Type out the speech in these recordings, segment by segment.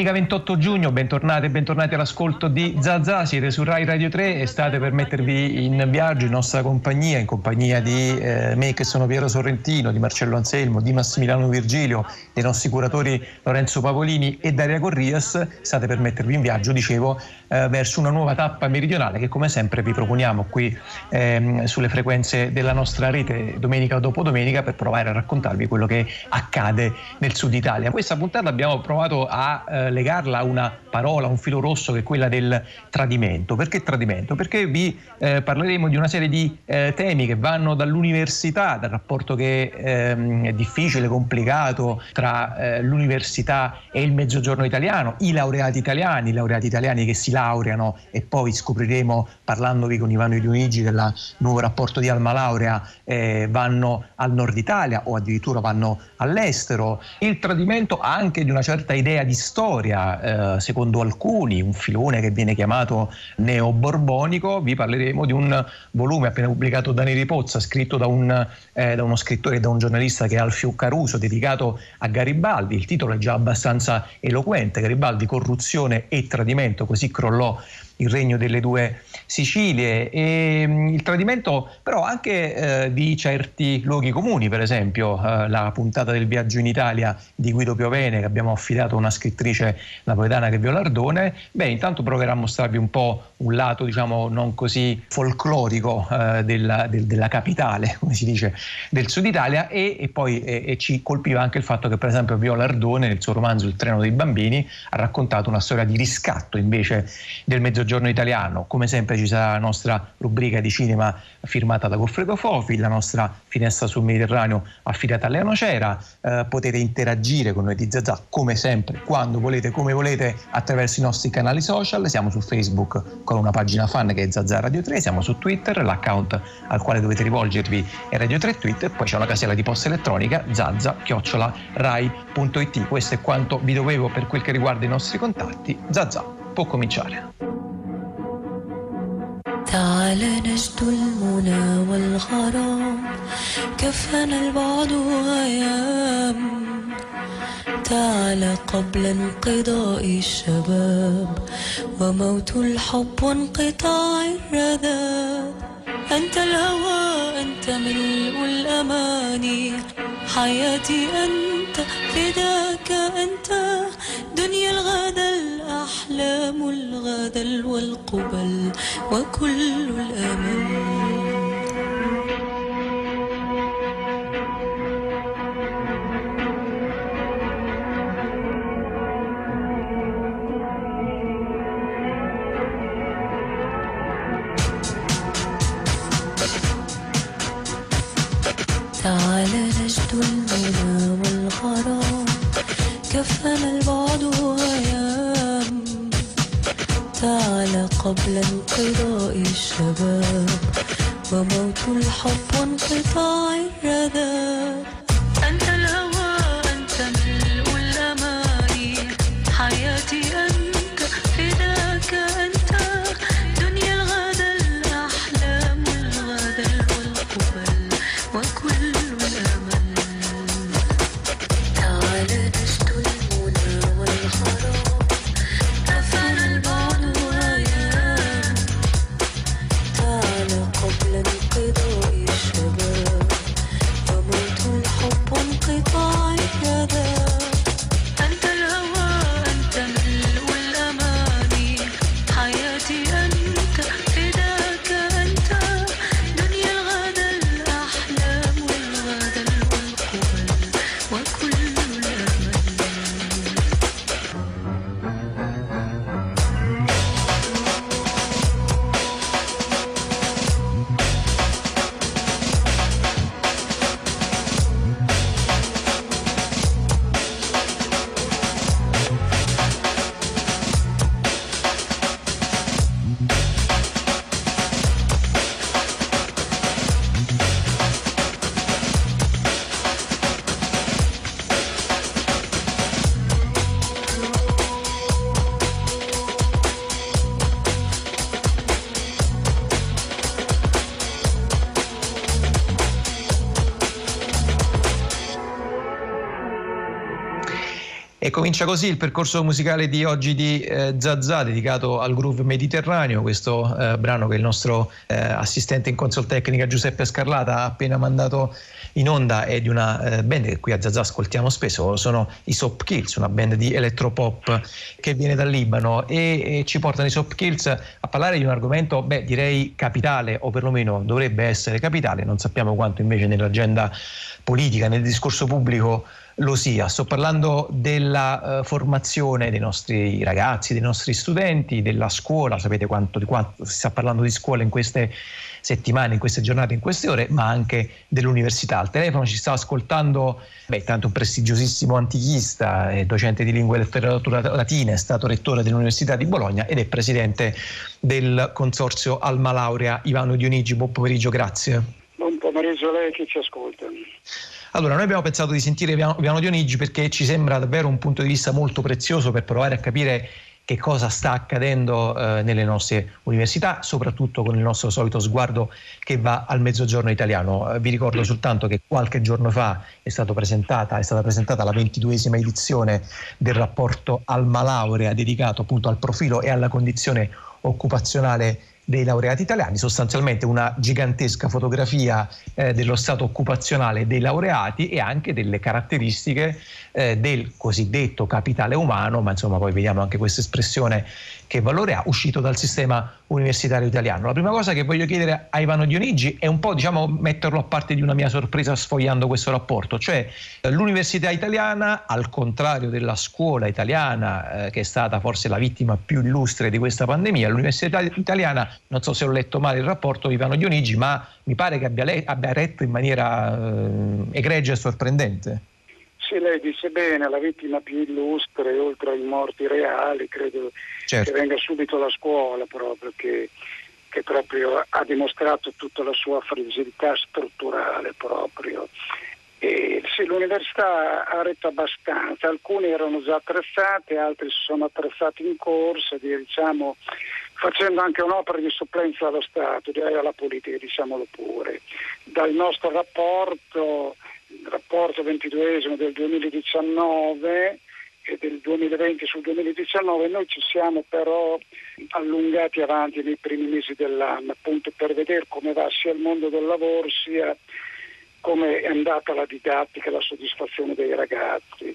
Domenica 28 giugno, bentornati e bentornati all'ascolto di Zazà, siete su Rai Radio 3 e state per mettervi in viaggio in nostra compagnia, in compagnia di eh, me che sono Piero Sorrentino, di Marcello Anselmo, di Massimiliano Virgilio, dei nostri curatori Lorenzo Pavolini e Daria Corrias, state per mettervi in viaggio, dicevo, eh, verso una nuova tappa meridionale che come sempre vi proponiamo qui ehm, sulle frequenze della nostra rete domenica dopo domenica per provare a raccontarvi quello che accade nel sud Italia. Questa puntata abbiamo provato a eh, legarla a una parola, un filo rosso che è quella del tradimento. Perché tradimento? Perché vi eh, parleremo di una serie di eh, temi che vanno dall'università, dal rapporto che ehm, è difficile, complicato tra eh, l'università e il mezzogiorno italiano, i laureati italiani, i laureati italiani che si laureano e poi scopriremo parlandovi con Ivano Ilionigi del nuovo rapporto di Alma Laurea eh, vanno al nord Italia o addirittura vanno all'estero. Il tradimento anche di una certa idea di storia, eh, secondo alcuni, un filone che viene chiamato neoborbonico. Vi parleremo di un volume appena pubblicato da Neri Pozza, scritto da, un, eh, da uno scrittore e da un giornalista che è Alfio Caruso, dedicato a Garibaldi. Il titolo è già abbastanza eloquente, Garibaldi, corruzione e tradimento, così crollò il regno delle due Sicilie. E mm, il tradimento però anche eh, di certi luoghi comuni, per esempio eh, la puntata del viaggio in Italia di Guido Piovene che abbiamo affidato a una scrittrice napoletana che è Violardone, beh intanto proverà a mostrarvi un po' un lato diciamo non così folclorico eh, della, del, della, capitale, come si dice, del sud Italia. E, e poi e ci colpiva anche il fatto che per esempio Violardone nel suo romanzo Il treno dei bambini ha raccontato una storia di riscatto invece del mezzogiorno italiano, come sempre ci sarà la nostra rubrica di cinema firmata da Goffredo Fofi, la nostra finestra sul Mediterraneo affidata a Lea Nocera, eh, potete interagire con noi di Zazà come sempre, quando volete, come volete, attraverso i nostri canali social, siamo su Facebook con una pagina fan che è Zazà Radio 3, siamo su Twitter, l'account al quale dovete rivolgervi è Radio 3 Twitter, poi c'è una casella di posta elettronica zazza-rai.it. Questo è quanto vi dovevo per quel che riguarda i nostri contatti. Zazà può cominciare. تعال نجد المنى والغرام كفانا البعد أيام تعال قبل انقضاء الشباب وموت الحب وانقطاع الرذاب. أنت الهوى أنت ملء الأماني. حياتي أنت فداك أنت. دنيا الغدا الأحلام الغدا والقبل وكل الأمل. نجد المنى والغرام. كفنا البعد أيام تعال قبل انقضاء الشباب. وموت الحب وانقطاع الرذاب. Comincia così il percorso musicale di oggi di eh, Zazà, dedicato al groove mediterraneo, questo eh, brano che il nostro eh, assistente in console tecnica Giuseppe Scarlata ha appena mandato in onda è di una eh, band che qui a Zazà ascoltiamo spesso, sono i Soap Kills, una band di electropop che viene dal Libano e, e ci portano i Soap Kills a parlare di un argomento, beh, direi capitale o perlomeno dovrebbe essere capitale, non sappiamo quanto invece nell'agenda politica, nel discorso pubblico lo sia. Sto parlando della uh, formazione dei nostri ragazzi, dei nostri studenti, della scuola, sapete quanto, di quanto si sta parlando di scuola in queste settimane, in queste giornate, in queste ore, ma anche dell'università. Al telefono ci sta ascoltando, beh, tanto un prestigiosissimo antichista, eh, docente di lingua e letteratura latina, è stato rettore dell'Università di Bologna ed è presidente del consorzio Alma Laurea, Ivano Dionigi. Buon pomeriggio, grazie. Buon pomeriggio a lei che ci ascolta. Allora, noi abbiamo pensato di sentire Piano Dionigi perché ci sembra davvero un punto di vista molto prezioso per provare a capire che cosa sta accadendo eh, nelle nostre università, soprattutto con il nostro solito sguardo che va al mezzogiorno italiano. Eh, vi ricordo soltanto che qualche giorno fa è, è stata presentata la ventiduesima edizione del rapporto Alma Laurea dedicato appunto al profilo e alla condizione occupazionale dei laureati italiani, sostanzialmente una gigantesca fotografia eh, dello stato occupazionale dei laureati e anche delle caratteristiche eh, del cosiddetto capitale umano, ma insomma poi vediamo anche questa espressione che valore ha, uscito dal sistema universitario italiano. La prima cosa che voglio chiedere a Ivano Dionigi è un po' diciamo, metterlo a parte di una mia sorpresa sfogliando questo rapporto, cioè eh, l'università italiana, al contrario della scuola italiana, eh, che è stata forse la vittima più illustre di questa pandemia, l'università italiana, non so se ho letto male il rapporto di Ivano Dionigi, ma mi pare che abbia, le- abbia retto in maniera eh, egregia e sorprendente. Sì, lei dice bene, la vittima più illustre, oltre ai morti reali, credo certo. che venga subito la scuola proprio, che, che, proprio ha dimostrato tutta la sua fragilità strutturale proprio. E, sì, l'università ha retto abbastanza, alcuni erano già attrezzati, altri si sono attrezzati in corsa, diciamo, facendo anche un'opera di supplenza allo Stato, direi alla politica, diciamolo pure. Dal nostro rapporto rapporto 22 del 2019 e del 2020 sul 2019 noi ci siamo però allungati avanti nei primi mesi dell'anno appunto per vedere come va sia il mondo del lavoro sia come è andata la didattica la soddisfazione dei ragazzi.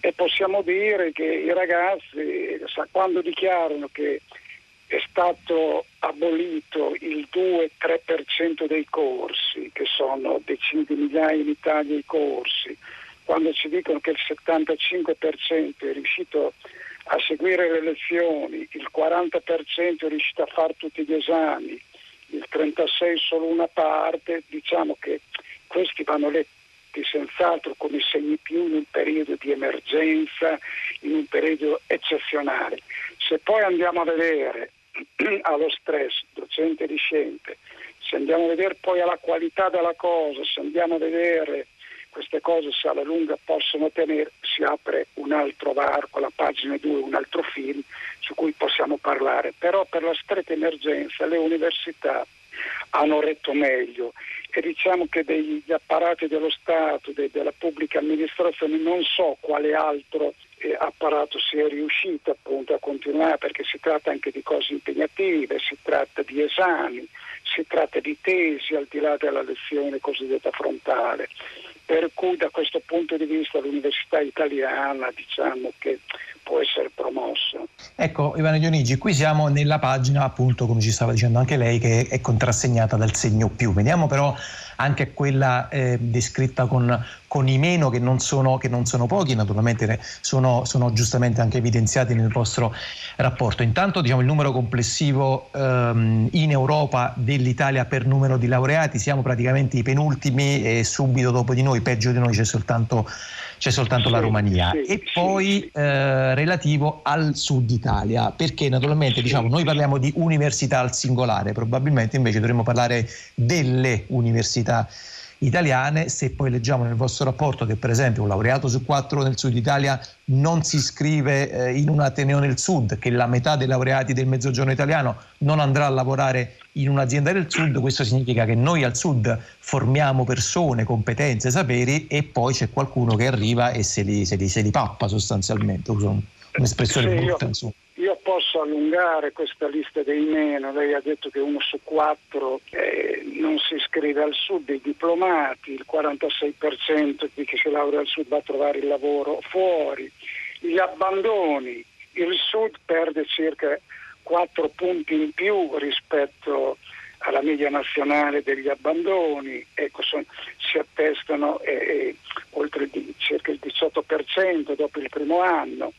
E possiamo dire che i ragazzi quando dichiarano che è stato abolito il 2-3% dei corsi, che sono decine di migliaia in Italia i corsi, quando ci dicono che il 75% è riuscito a seguire le lezioni, il 40% è riuscito a fare tutti gli esami, il 36% solo una parte, diciamo che questi vanno letti senz'altro come segni più in un periodo di emergenza, in un periodo eccezionale. Se poi andiamo a vedere allo stress docente-discente, se andiamo a vedere poi alla qualità della cosa, se andiamo a vedere queste cose se alla lunga possono tenere, si apre un altro varco, la pagina 2, un altro film su cui possiamo parlare. Però per la stretta emergenza le università hanno retto meglio e diciamo che degli apparati dello Stato, de, della pubblica amministrazione, non so quale altro eh, apparato sia riuscito appunto a continuare perché si tratta anche di cose impegnative, si tratta di esami, si tratta di tesi al di là della lezione cosiddetta frontale. Per cui da questo punto di vista l'università italiana diciamo che può essere promossa. Ecco Ivano Dionigi, qui siamo nella pagina appunto come ci stava dicendo anche lei che è contrassegnata dal segno più. Veniamo però anche quella eh, descritta con, con, i meno che non sono, che non sono pochi, naturalmente sono, sono, giustamente anche evidenziati nel vostro rapporto. Intanto diciamo il numero complessivo ehm, in Europa dell'Italia per numero di laureati, siamo praticamente i penultimi e subito dopo di noi, peggio di noi c'è soltanto c'è soltanto sì, la Romania. Sì, e poi eh, relativo al sud Italia, perché naturalmente diciamo, noi parliamo di università al singolare, probabilmente invece dovremmo parlare delle università italiane, se poi leggiamo nel vostro rapporto che per esempio un laureato su quattro nel sud Italia non si iscrive eh, in un Ateneo nel sud, che la metà dei laureati del mezzogiorno italiano non andrà a lavorare in un'azienda del sud, questo significa che noi al sud formiamo persone, competenze, saperi e poi c'è qualcuno che arriva e se li, se li, se li pappa sostanzialmente, uso un'espressione sì, brutta insomma. Io posso allungare questa lista dei meno, lei ha detto che uno su quattro eh, non si iscrive al sud, i diplomati, il 46% di chi si laurea al sud va a trovare il lavoro fuori, gli abbandoni, il sud perde circa 4 punti in più rispetto alla media nazionale degli abbandoni, ecco, sono, si attestano eh, oltre di, circa il 18% dopo il primo anno.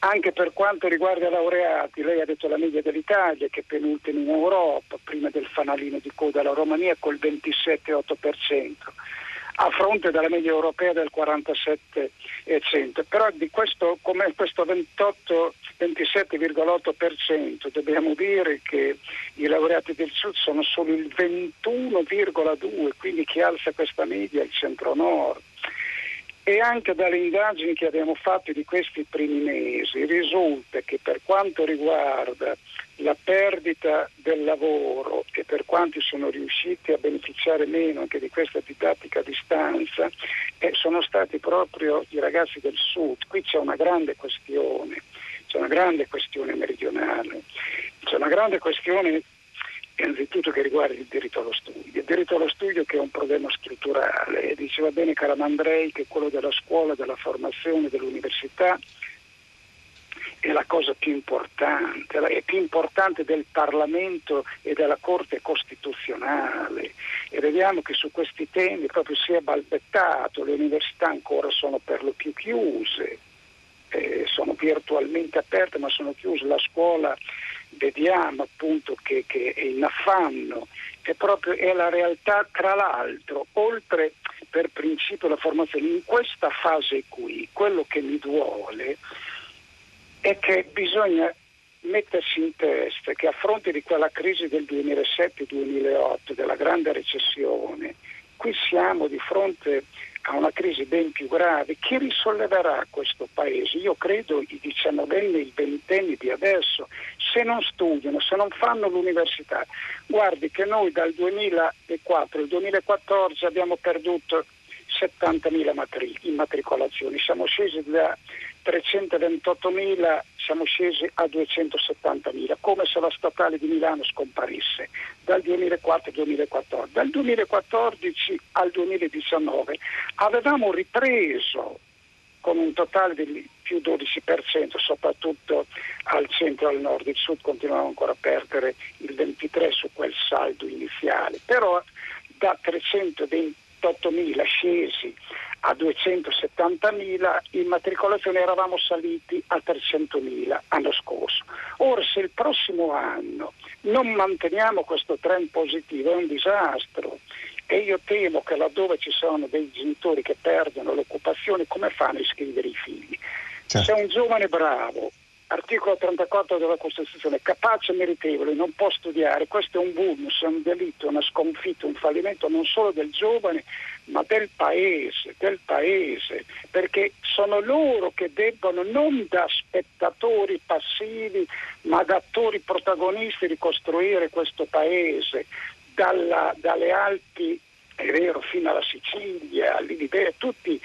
Anche per quanto riguarda i laureati, lei ha detto la media dell'Italia che è penultima in Europa, prima del fanalino di coda la Romania col 27,8% a fronte della media europea del 47,100. Però di questo, come questo 28, 27,8% dobbiamo dire che i laureati del Sud sono solo il 21,2%, quindi chi alza questa media è il centro-nord. E anche dalle indagini che abbiamo fatto di questi primi mesi risulta che per quanto riguarda la perdita del lavoro e per quanti sono riusciti a beneficiare meno anche di questa didattica a distanza eh, sono stati proprio i ragazzi del sud. Qui c'è una grande questione, c'è una grande questione meridionale, c'è una grande questione innanzitutto che riguarda il diritto allo studio. Il diritto allo studio che è un problema strutturale, diceva bene Calamandrei che quello della scuola, della formazione, dell'università è la cosa più importante, è più importante del Parlamento e della Corte Costituzionale. E vediamo che su questi temi proprio si è balbettato, le università ancora sono per lo più chiuse, eh, sono virtualmente aperte ma sono chiuse, la scuola vediamo appunto che, che è in affanno, è proprio è la realtà tra l'altro, oltre per principio la formazione, in questa fase qui, quello che mi duole è che bisogna mettersi in testa che a fronte di quella crisi del 2007-2008, della grande recessione, qui siamo di fronte a una crisi ben più grave. Chi risolleverà questo paese? Io credo i diciannovenni e i ventenni di adesso, se non studiano, se non fanno l'università. Guardi che noi dal 2004 al 2014 abbiamo perduto 70.000 matri- immatricolazioni, siamo scesi da 328.000 siamo scesi a 270.000, come se la statale di Milano scomparisse dal 2004 al 2014. Dal 2014 al 2019 avevamo ripreso con un totale di più 12%, soprattutto al centro e al nord, il sud continuava ancora a perdere il 23% su quel saldo iniziale, però da 328.000 scesi a 270.000, in matricolazione eravamo saliti a 300.000 l'anno scorso. Ora se il prossimo anno non manteniamo questo trend positivo è un disastro e io temo che laddove ci sono dei genitori che perdono l'occupazione come fanno a iscrivere i figli? Certo. Se un giovane bravo articolo 34 della Costituzione, capace e meritevole, non può studiare, questo è un vulnus, è un delitto, una sconfitta, un fallimento non solo del giovane, ma del paese, del paese, perché sono loro che debbono non da spettatori passivi, ma da attori protagonisti ricostruire questo paese, dalla, dalle Alpi, è vero, fino alla Sicilia, all'Iberia, tutti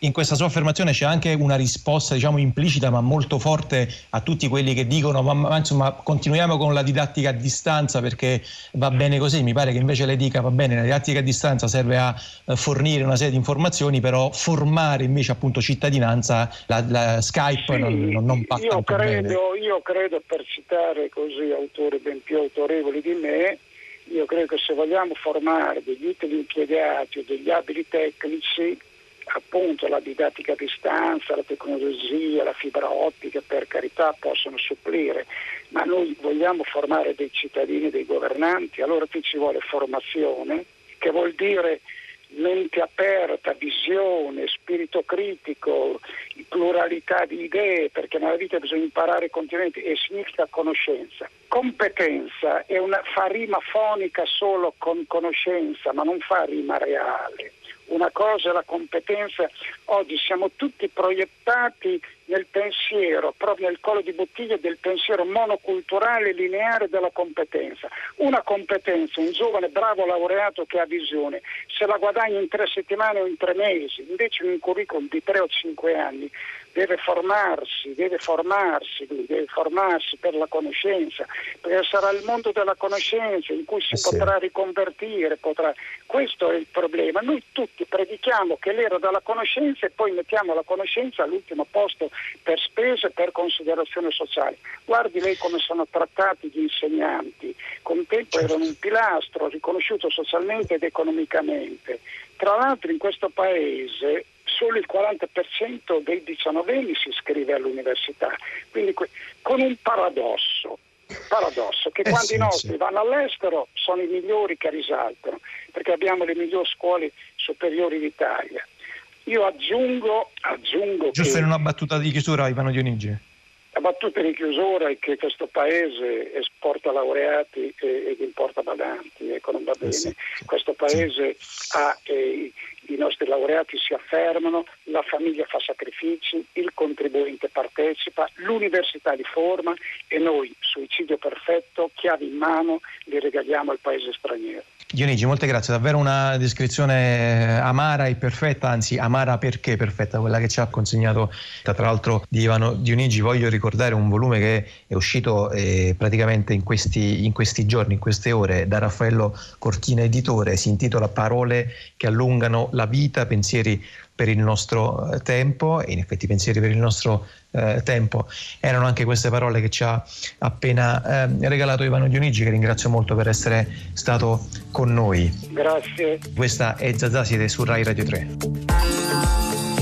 in questa sua affermazione c'è anche una risposta diciamo implicita ma molto forte a tutti quelli che dicono ma, ma, insomma continuiamo con la didattica a distanza perché va bene così, mi pare che invece lei dica va bene la didattica a distanza serve a uh, fornire una serie di informazioni però formare invece appunto cittadinanza la, la Skype sì, non, non, non va io credo, io credo per citare così autori ben più autorevoli di me io credo che se vogliamo formare degli utili impiegati o degli abili tecnici appunto la didattica a distanza, la tecnologia, la fibra ottica per carità possono supplire, ma noi vogliamo formare dei cittadini, dei governanti, allora qui ci vuole formazione, che vuol dire mente aperta, visione, spirito critico, pluralità di idee, perché nella vita bisogna imparare continuamente e significa conoscenza. Competenza una, fa rima fonica solo con conoscenza, ma non fa rima reale. Una cosa è la competenza, oggi siamo tutti proiettati nel pensiero, proprio nel collo di bottiglia del pensiero monoculturale lineare della competenza. Una competenza, un giovane bravo laureato che ha visione, se la guadagna in tre settimane o in tre mesi, invece in un curriculum di tre o cinque anni deve formarsi, deve formarsi, deve formarsi per la conoscenza, perché sarà il mondo della conoscenza in cui si eh potrà riconvertire, potrà... questo è il problema. Noi tutti predichiamo che l'era della conoscenza e poi mettiamo la conoscenza all'ultimo posto per spese e per considerazione sociale. Guardi lei come sono trattati gli insegnanti, con tempo erano un pilastro riconosciuto socialmente ed economicamente. Tra l'altro in questo paese solo il 40% dei diciannovenni si iscrive all'università, quindi con un paradosso, paradosso che eh quando sì, i nostri sì. vanno all'estero sono i migliori che risaltano, perché abbiamo le migliori scuole superiori d'Italia. Io aggiungo, aggiungo Giusto in una battuta di chiusura, Ivano Dionigi. La battuta di chiusura è che questo paese esporta laureati ed importa badanti, ecco non va bene. Sì, sì, questo paese ha eh, i nostri laureati si affermano, la famiglia fa sacrifici, il contribuente partecipa, l'università li forma e noi, suicidio perfetto, chiavi in mano, li regaliamo al paese straniero. Dionigi, molte grazie, davvero una descrizione amara e perfetta, anzi amara perché perfetta, quella che ci ha consegnato tra l'altro di Ivano Dionigi. Voglio ricordare un volume che è uscito eh, praticamente in questi, in questi giorni, in queste ore, da Raffaello Cortina Editore, si intitola Parole che allungano la vita, pensieri per il nostro eh, tempo e in effetti pensieri per il nostro eh, tempo erano anche queste parole che ci ha appena eh, regalato Ivano Dionigi che ringrazio molto per essere stato con noi. Grazie. Questa è Zazà, siete su Rai Radio 3.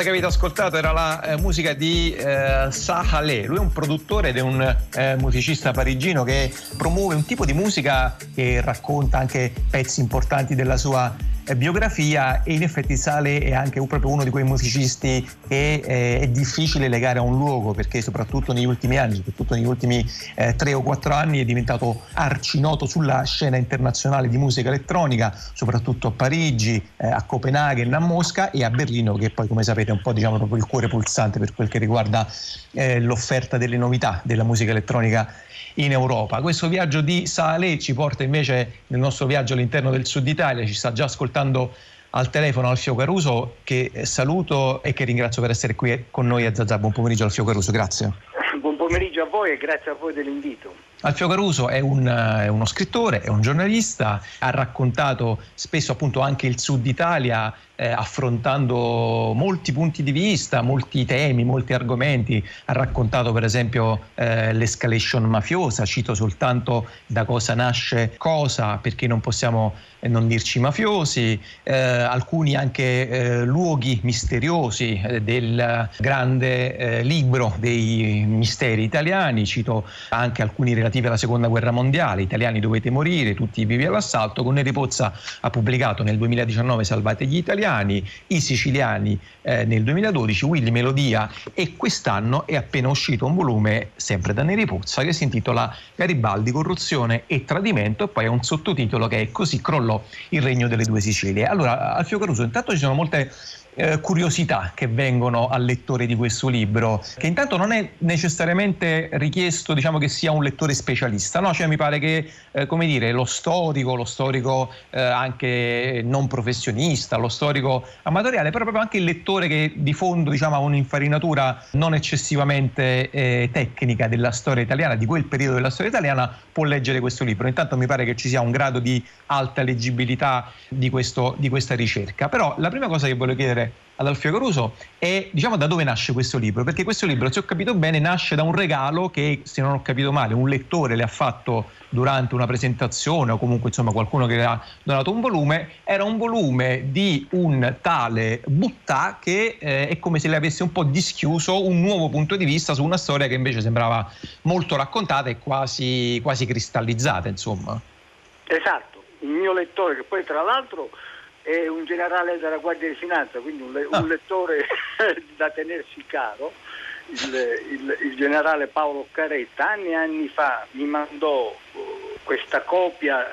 Questa che avete ascoltato era la eh, musica di eh, Sahale. Lui è un produttore ed è un eh, musicista parigino che promuove un tipo di musica che racconta anche pezzi importanti della sua eh, biografia e in effetti Sale è anche proprio uno di quei musicisti che eh, è difficile legare a un luogo perché soprattutto negli ultimi anni, soprattutto negli ultimi eh, tre o quattro anni è diventato arcinoto sulla scena internazionale di musica elettronica, soprattutto a Parigi, eh, a Copenaghen, a Mosca e a Berlino che poi come sapete è un po' diciamo proprio il cuore pulsante per quel che riguarda eh, l'offerta delle novità della musica elettronica in Europa. Questo viaggio di Sale ci porta invece nel nostro viaggio all'interno del sud Italia, ci sta già ascoltando al telefono Alfio Caruso che saluto e che ringrazio per essere qui con noi a Zazà. Buon pomeriggio Alfio Caruso, grazie. Buon pomeriggio a voi e grazie a voi dell'invito. Alfio Caruso è, un, è, uno scrittore, è un giornalista, ha raccontato spesso appunto anche il sud Italia eh, affrontando molti punti di vista, molti temi, molti argomenti. Ha raccontato per esempio eh, l'escalation mafiosa, cito soltanto da cosa nasce cosa, perché non possiamo eh, non dirci mafiosi, eh, alcuni anche eh, luoghi misteriosi eh, del grande libro dei misteri italiani, cito anche alcuni relativi alla seconda guerra mondiale, italiani dovete morire, tutti vivi all'assalto, con Neri Pozza ha pubblicato nel 2019 Salvate gli italiani, i siciliani eh, nel 2012, Willy Melodia e quest'anno è appena uscito un volume sempre da Neri Pozza che si intitola Garibaldi, corruzione e tradimento e poi ha un sottotitolo che è Così crollò il regno delle due Sicilie. Allora, Alfio Caruso, intanto ci sono molte eh, curiosità che vengono al lettore di questo libro, che intanto non è necessariamente richiesto diciamo, che sia un lettore specialista, no? cioè, mi pare che eh, come dire, lo storico, lo storico eh, anche non professionista, lo storico amatoriale, però proprio anche il lettore che di fondo diciamo, ha un'infarinatura non eccessivamente eh, tecnica della storia italiana, di quel periodo della storia italiana, può leggere questo libro. Intanto mi pare che ci sia un grado di alta leggibilità di, questo, di questa ricerca. Però la prima cosa che voglio chiedere ad Alfio Caruso. È diciamo da dove nasce questo libro, perché questo libro, se ho capito bene, nasce da un regalo che, se non ho capito male, un lettore le ha fatto durante una presentazione o comunque insomma qualcuno che le ha donato un volume, era un volume di un tale Buttà che eh, è come se le avesse un po' dischiuso un nuovo punto di vista su una storia che invece sembrava molto raccontata e quasi, quasi cristallizzata, insomma. Esatto, il mio lettore che poi tra l'altro è un generale della Guardia di Finanza, quindi un, le- un ah. lettore da tenersi caro. Il, il, il, generale Paolo Caretta anni e anni fa mi mandò uh, questa copia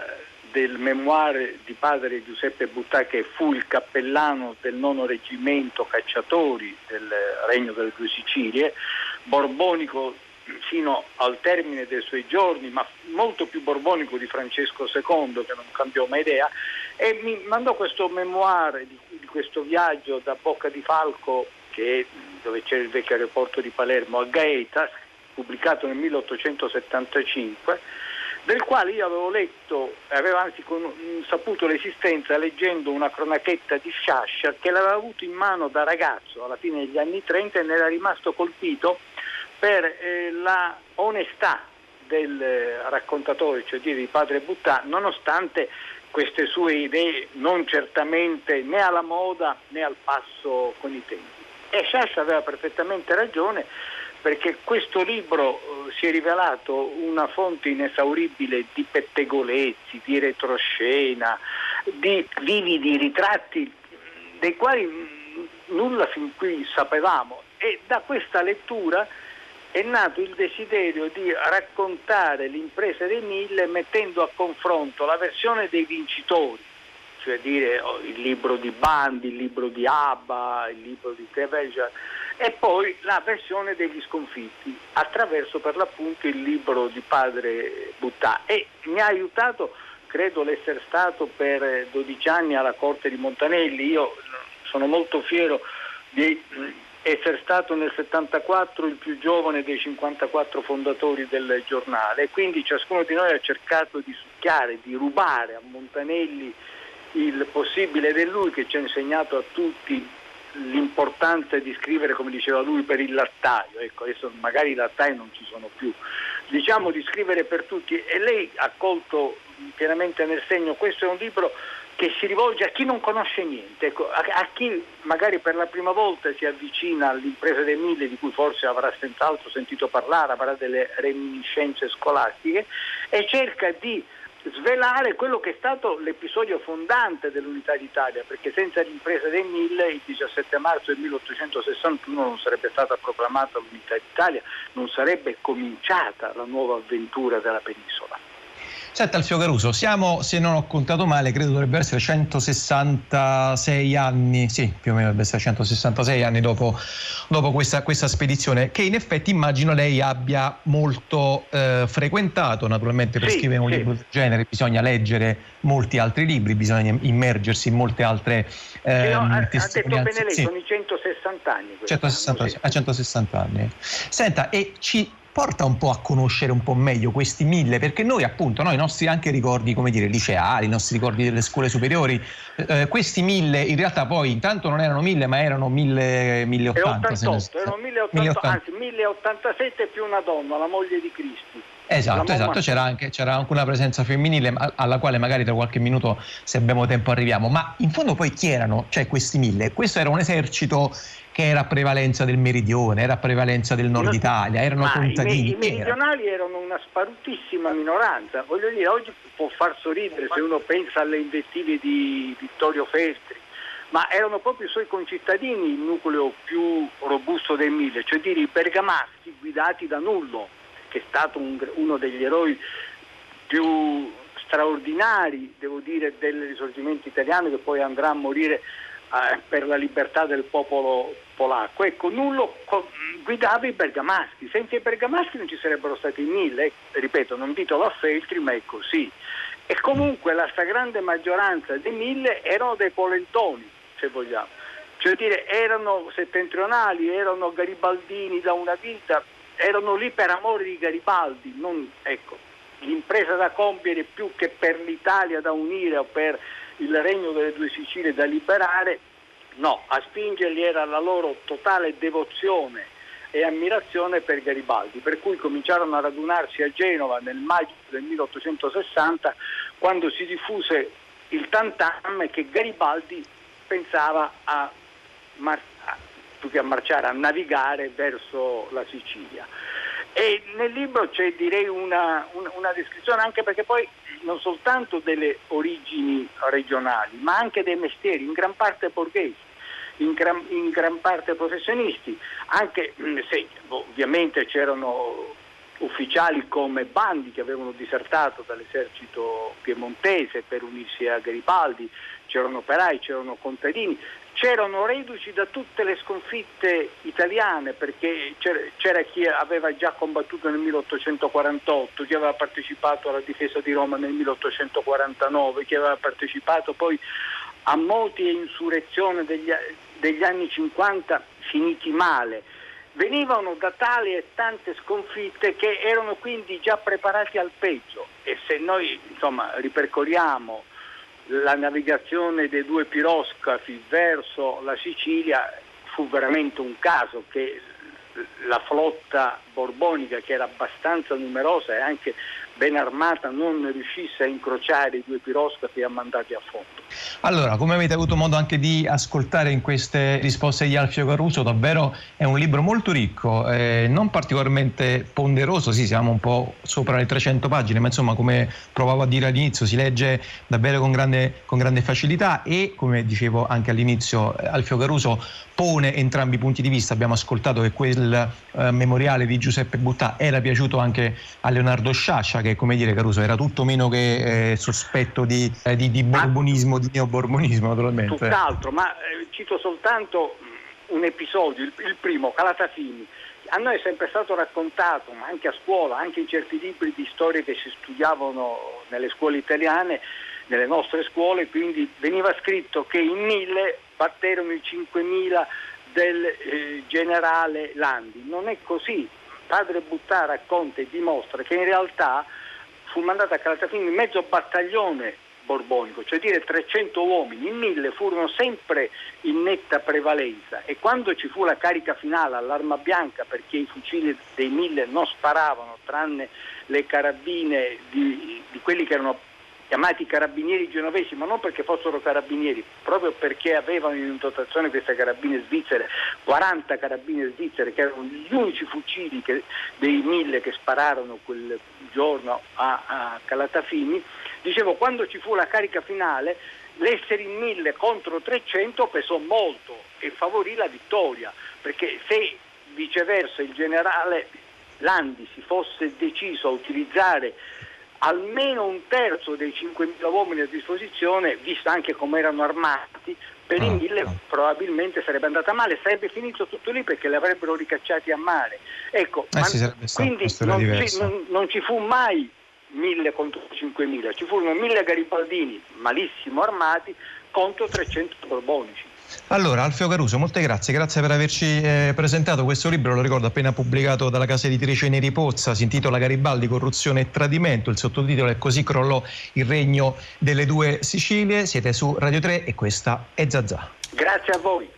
del memoire di padre Giuseppe Buttà che fu il cappellano del nono reggimento cacciatori del Regno delle Due Sicilie, borbonico fino al termine dei suoi giorni, ma molto più borbonico di Francesco II che non cambiò mai idea, e mi mandò questo memoire di, di questo viaggio da Bocca di Falco, che, dove c'era il vecchio aeroporto di Palermo, a Gaeta, pubblicato nel 1875, del quale io avevo letto, avevo anzi con, saputo l'esistenza leggendo una cronachetta di Sciascia che l'aveva avuto in mano da ragazzo alla fine degli anni 30 e ne era rimasto colpito per eh, la onestà del eh, raccontatore, cioè di padre Buttà, nonostante queste sue idee non certamente né alla moda né al passo con i tempi. E Sciascia aveva perfettamente ragione perché questo libro eh, si è rivelato una fonte inesauribile di pettegolezzi, di retroscena, di vividi ritratti dei quali nulla fin qui sapevamo e da questa lettura è nato il desiderio di raccontare l'impresa dei mille mettendo a confronto la versione dei vincitori, cioè dire oh, il libro di Bandi, il libro di Abba, il libro di Teveja, e poi la versione degli sconfitti attraverso per l'appunto il libro di padre Buttà e mi ha aiutato credo l'essere stato per 12 anni alla corte di Montanelli. Io sono molto fiero di essere stato nel 74 il più giovane dei 54 fondatori del giornale quindi ciascuno di noi ha cercato di succhiare, di rubare a Montanelli il possibile ed è lui che ci ha insegnato a tutti l'importanza di scrivere, come diceva lui, per il lattaio. Ecco, adesso magari i lattai non ci sono più. Diciamo di scrivere per tutti e lei ha colto pienamente nel segno, questo è un libro che si rivolge a chi non conosce niente, ecco, a, chi magari per la prima volta si avvicina all'impresa dei mille di cui forse avrà senz'altro sentito parlare, avrà delle reminiscenze scolastiche e cerca di svelare quello che è stato l'episodio fondante dell'unità d'Italia, perché senza l'impresa dei mille il 17 marzo del 1861 non sarebbe stata proclamata l'unità d'Italia, non sarebbe cominciata la nuova avventura della penisola. Senta Alfio Caruso, siamo, se non ho contato male, credo dovrebbe essere 166 anni, sì, più o meno dovrebbe essere 166 anni dopo, dopo questa, questa, spedizione, che in effetti immagino lei abbia molto eh, frequentato, naturalmente per sì, scrivere un sì. libro del genere bisogna leggere molti altri libri, bisogna immergersi in molte altre eh, no, ha, detto bene lei, sì. sono i 160 anni. 160, anno, a 160 anni. Senta, e ci porta un po' a conoscere un po' meglio questi mille, perché noi appunto, noi, i nostri anche ricordi, come dire, liceali, i nostri ricordi delle scuole superiori, eh, questi mille in realtà poi intanto non erano mille, ma erano mille, 1080. 88, erano 1080, anzi 1087 più una donna, la moglie di Cristi. Esatto, esatto. C'era anche, c'era anche, una presenza femminile alla quale magari tra qualche minuto, se abbiamo tempo, arriviamo. Ma in fondo poi chi erano, cioè questi mille? Questo era un esercito che era a prevalenza del meridione, era a prevalenza del nord Italia, erano contadini. I, i meridionali era? erano una sparutissima minoranza. Voglio dire, oggi può far sorridere se uno pensa alle investive di Vittorio Feltri, ma erano proprio i suoi concittadini il nucleo più robusto dei mille, cioè dire i bergamaschi guidati da Nullo, che è stato un, uno degli eroi più straordinari, devo dire, del risorgimento italiano che poi andrà a morire eh, per la libertà del popolo polacco. Ecco, Nullo guidava i bergamaschi, senza i bergamaschi non ci sarebbero stati mille, eh, ripeto, non ditelo a Feltri, ma è così. E comunque la stragrande maggioranza dei mille erano dei polentoni, se vogliamo. Cioè dire, erano settentrionali, erano garibaldini da una vita, erano lì per amore di Garibaldi, non, ecco, l'impresa da compiere più che per l'Italia da unire o per il regno delle due Sicilie da liberare, no, a spingerli era la loro totale devozione e ammirazione per Garibaldi, per cui cominciarono a radunarsi a Genova nel maggio del 1860 quando si diffuse il tantam che Garibaldi pensava a, mar- più che a marciare, a navigare verso la Sicilia. E nel libro c'è direi una, una, una descrizione anche perché poi non soltanto delle origini regionali, ma anche dei mestieri, in gran parte borghesi, in gran, in gran parte professionisti, anche mm, se ovviamente c'erano ufficiali come Bandi che avevano disertato dall'esercito piemontese per unirsi a Garibaldi, c'erano operai, c'erano contadini, c'erano reduci da tutte le sconfitte italiane perché c'era, chi aveva già combattuto nel 1848, chi aveva partecipato alla difesa di Roma nel 1849, chi aveva partecipato poi a moti e insurrezione degli, degli anni 50 finiti male. Venivano da tali e tante sconfitte che erano quindi già preparati al peggio e se noi insomma, ripercorriamo la navigazione dei due piroscafi verso la Sicilia fu veramente un caso che la flotta borbonica che era abbastanza numerosa e anche ben armata non riuscisse a incrociare i due piroscafi e a mandarli a fondo. Allora, come avete avuto modo anche di ascoltare in queste risposte di Alfio Caruso, davvero è un libro molto ricco, eh, non particolarmente ponderoso, sì, siamo un po' sopra le 300 pagine, ma insomma, come provavo a dire all'inizio, si legge davvero con grande, con grande facilità e, come dicevo anche all'inizio, Alfio Caruso pone entrambi i punti di vista. Abbiamo ascoltato che quel eh, memoriale di Giuseppe Buttà era piaciuto anche a Leonardo Sciascia, che come dire Caruso era tutto meno che eh, sospetto di, eh, di, di, borbonismo, di neoborbonismo naturalmente. Tutt'altro, ma eh, cito soltanto un episodio, il, il primo, Calatafimi. A noi è sempre stato raccontato, ma anche a scuola, anche in certi libri di storia che si studiavano nelle scuole italiane, nelle nostre scuole, quindi veniva scritto che in mille batterono i 5.000 del eh, generale Landi. Non è così, padre Buttà racconta e dimostra che in realtà fu mandato a Calatafimi mezzo battaglione borbonico, cioè dire 300 uomini, in mille furono sempre in netta prevalenza. E quando ci fu la carica finale all'arma bianca perché i fucili dei mille non sparavano tranne le carabine di, di quelli che erano chiamati carabinieri genovesi, ma non perché fossero carabinieri, proprio perché avevano in dotazione queste carabine svizzere, 40 carabine svizzere che erano gli unici fucili che, dei mille che spararono quel giorno a, a Calatafimi. Dicevo, quando ci fu la carica finale, l'essere in mille contro 300 pesò molto e favorì la vittoria, perché se viceversa il generale Landi si fosse deciso a utilizzare almeno un terzo dei 5.000 uomini a disposizione, visto anche come erano armati, per i 1.000 ah, ah. probabilmente sarebbe andata male, sarebbe finito tutto lì perché li avrebbero ricacciati a mare. Ecco, eh sì, quindi non ci, non, non ci fu mai 1000 contro 5.000, ci furono 1000 garibaldini malissimo armati contro 300 borbonici. Allora, Alfio Caruso, molte grazie, grazie per averci eh, presentato questo libro, lo ricordo appena pubblicato dalla casa editrice Neri Pozza, si intitola Garibaldi, corruzione e tradimento, il sottotitolo è Così crollò il regno delle due Sicilie, siete su Radio 3 e questa è Zazà. Grazie a voi.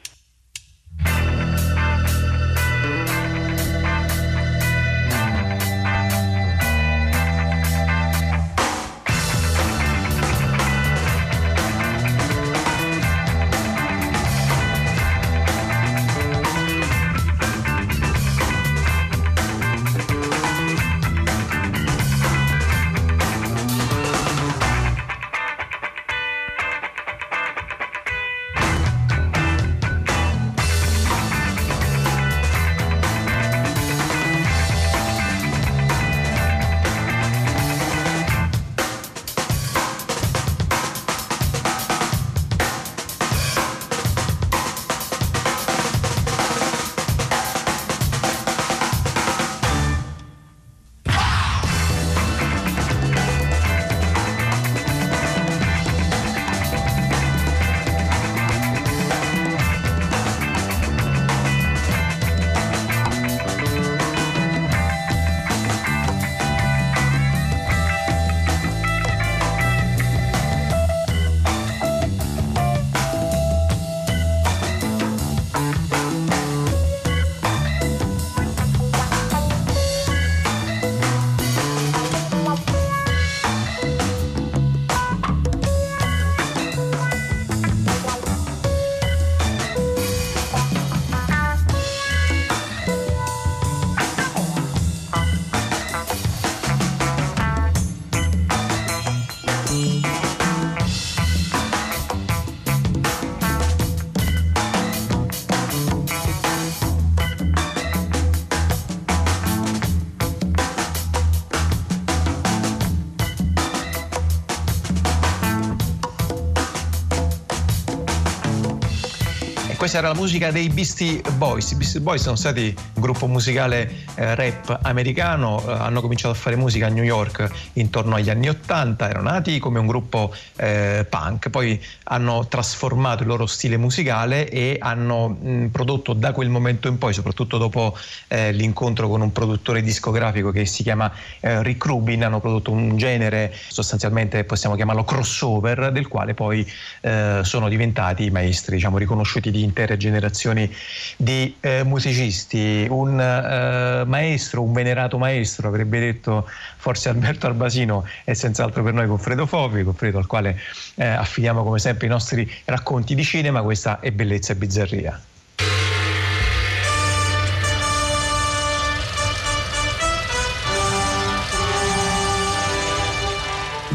Questa era la musica dei Beastie Boys. I Beastie Boys sono stati gruppo musicale eh, rap americano, eh, hanno cominciato a fare musica a New York intorno agli anni 80, erano nati come un gruppo eh, punk, poi hanno trasformato il loro stile musicale e hanno mh, prodotto da quel momento in poi, soprattutto dopo eh, l'incontro con un produttore discografico che si chiama eh, Rick Rubin, hanno prodotto un genere sostanzialmente possiamo chiamarlo crossover, del quale poi eh, sono diventati maestri, diciamo riconosciuti di intere generazioni di musicisti. Un eh, maestro, un venerato maestro, avrebbe detto forse Alberto Albasino, è senz'altro per noi Goffredo Fofi, Goffredo al quale eh, affidiamo come sempre i nostri racconti di cinema. Questa è bellezza e bizzarria.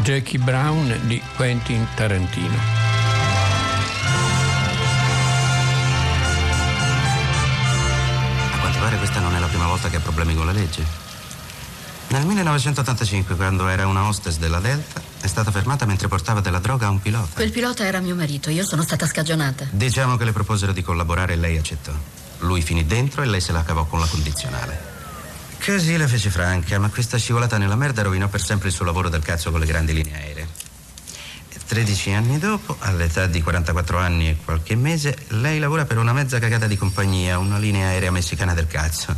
Jackie Brown di Quentin Tarantino. La prima volta che ha problemi con la legge. Nel 1985, quando era una hostess della Delta, è stata fermata mentre portava della droga a un pilota. Quel pilota era mio marito, io sono stata scagionata. Diciamo che le proposero di collaborare e lei accettò. Lui finì dentro e lei se la cavò con la condizionale. Così la fece franca, ma questa scivolata nella merda rovinò per sempre il suo lavoro del cazzo con le grandi linee aeree. 13 anni dopo, all'età di 44 anni e qualche mese, lei lavora per una mezza cagata di compagnia, una linea aerea messicana del cazzo,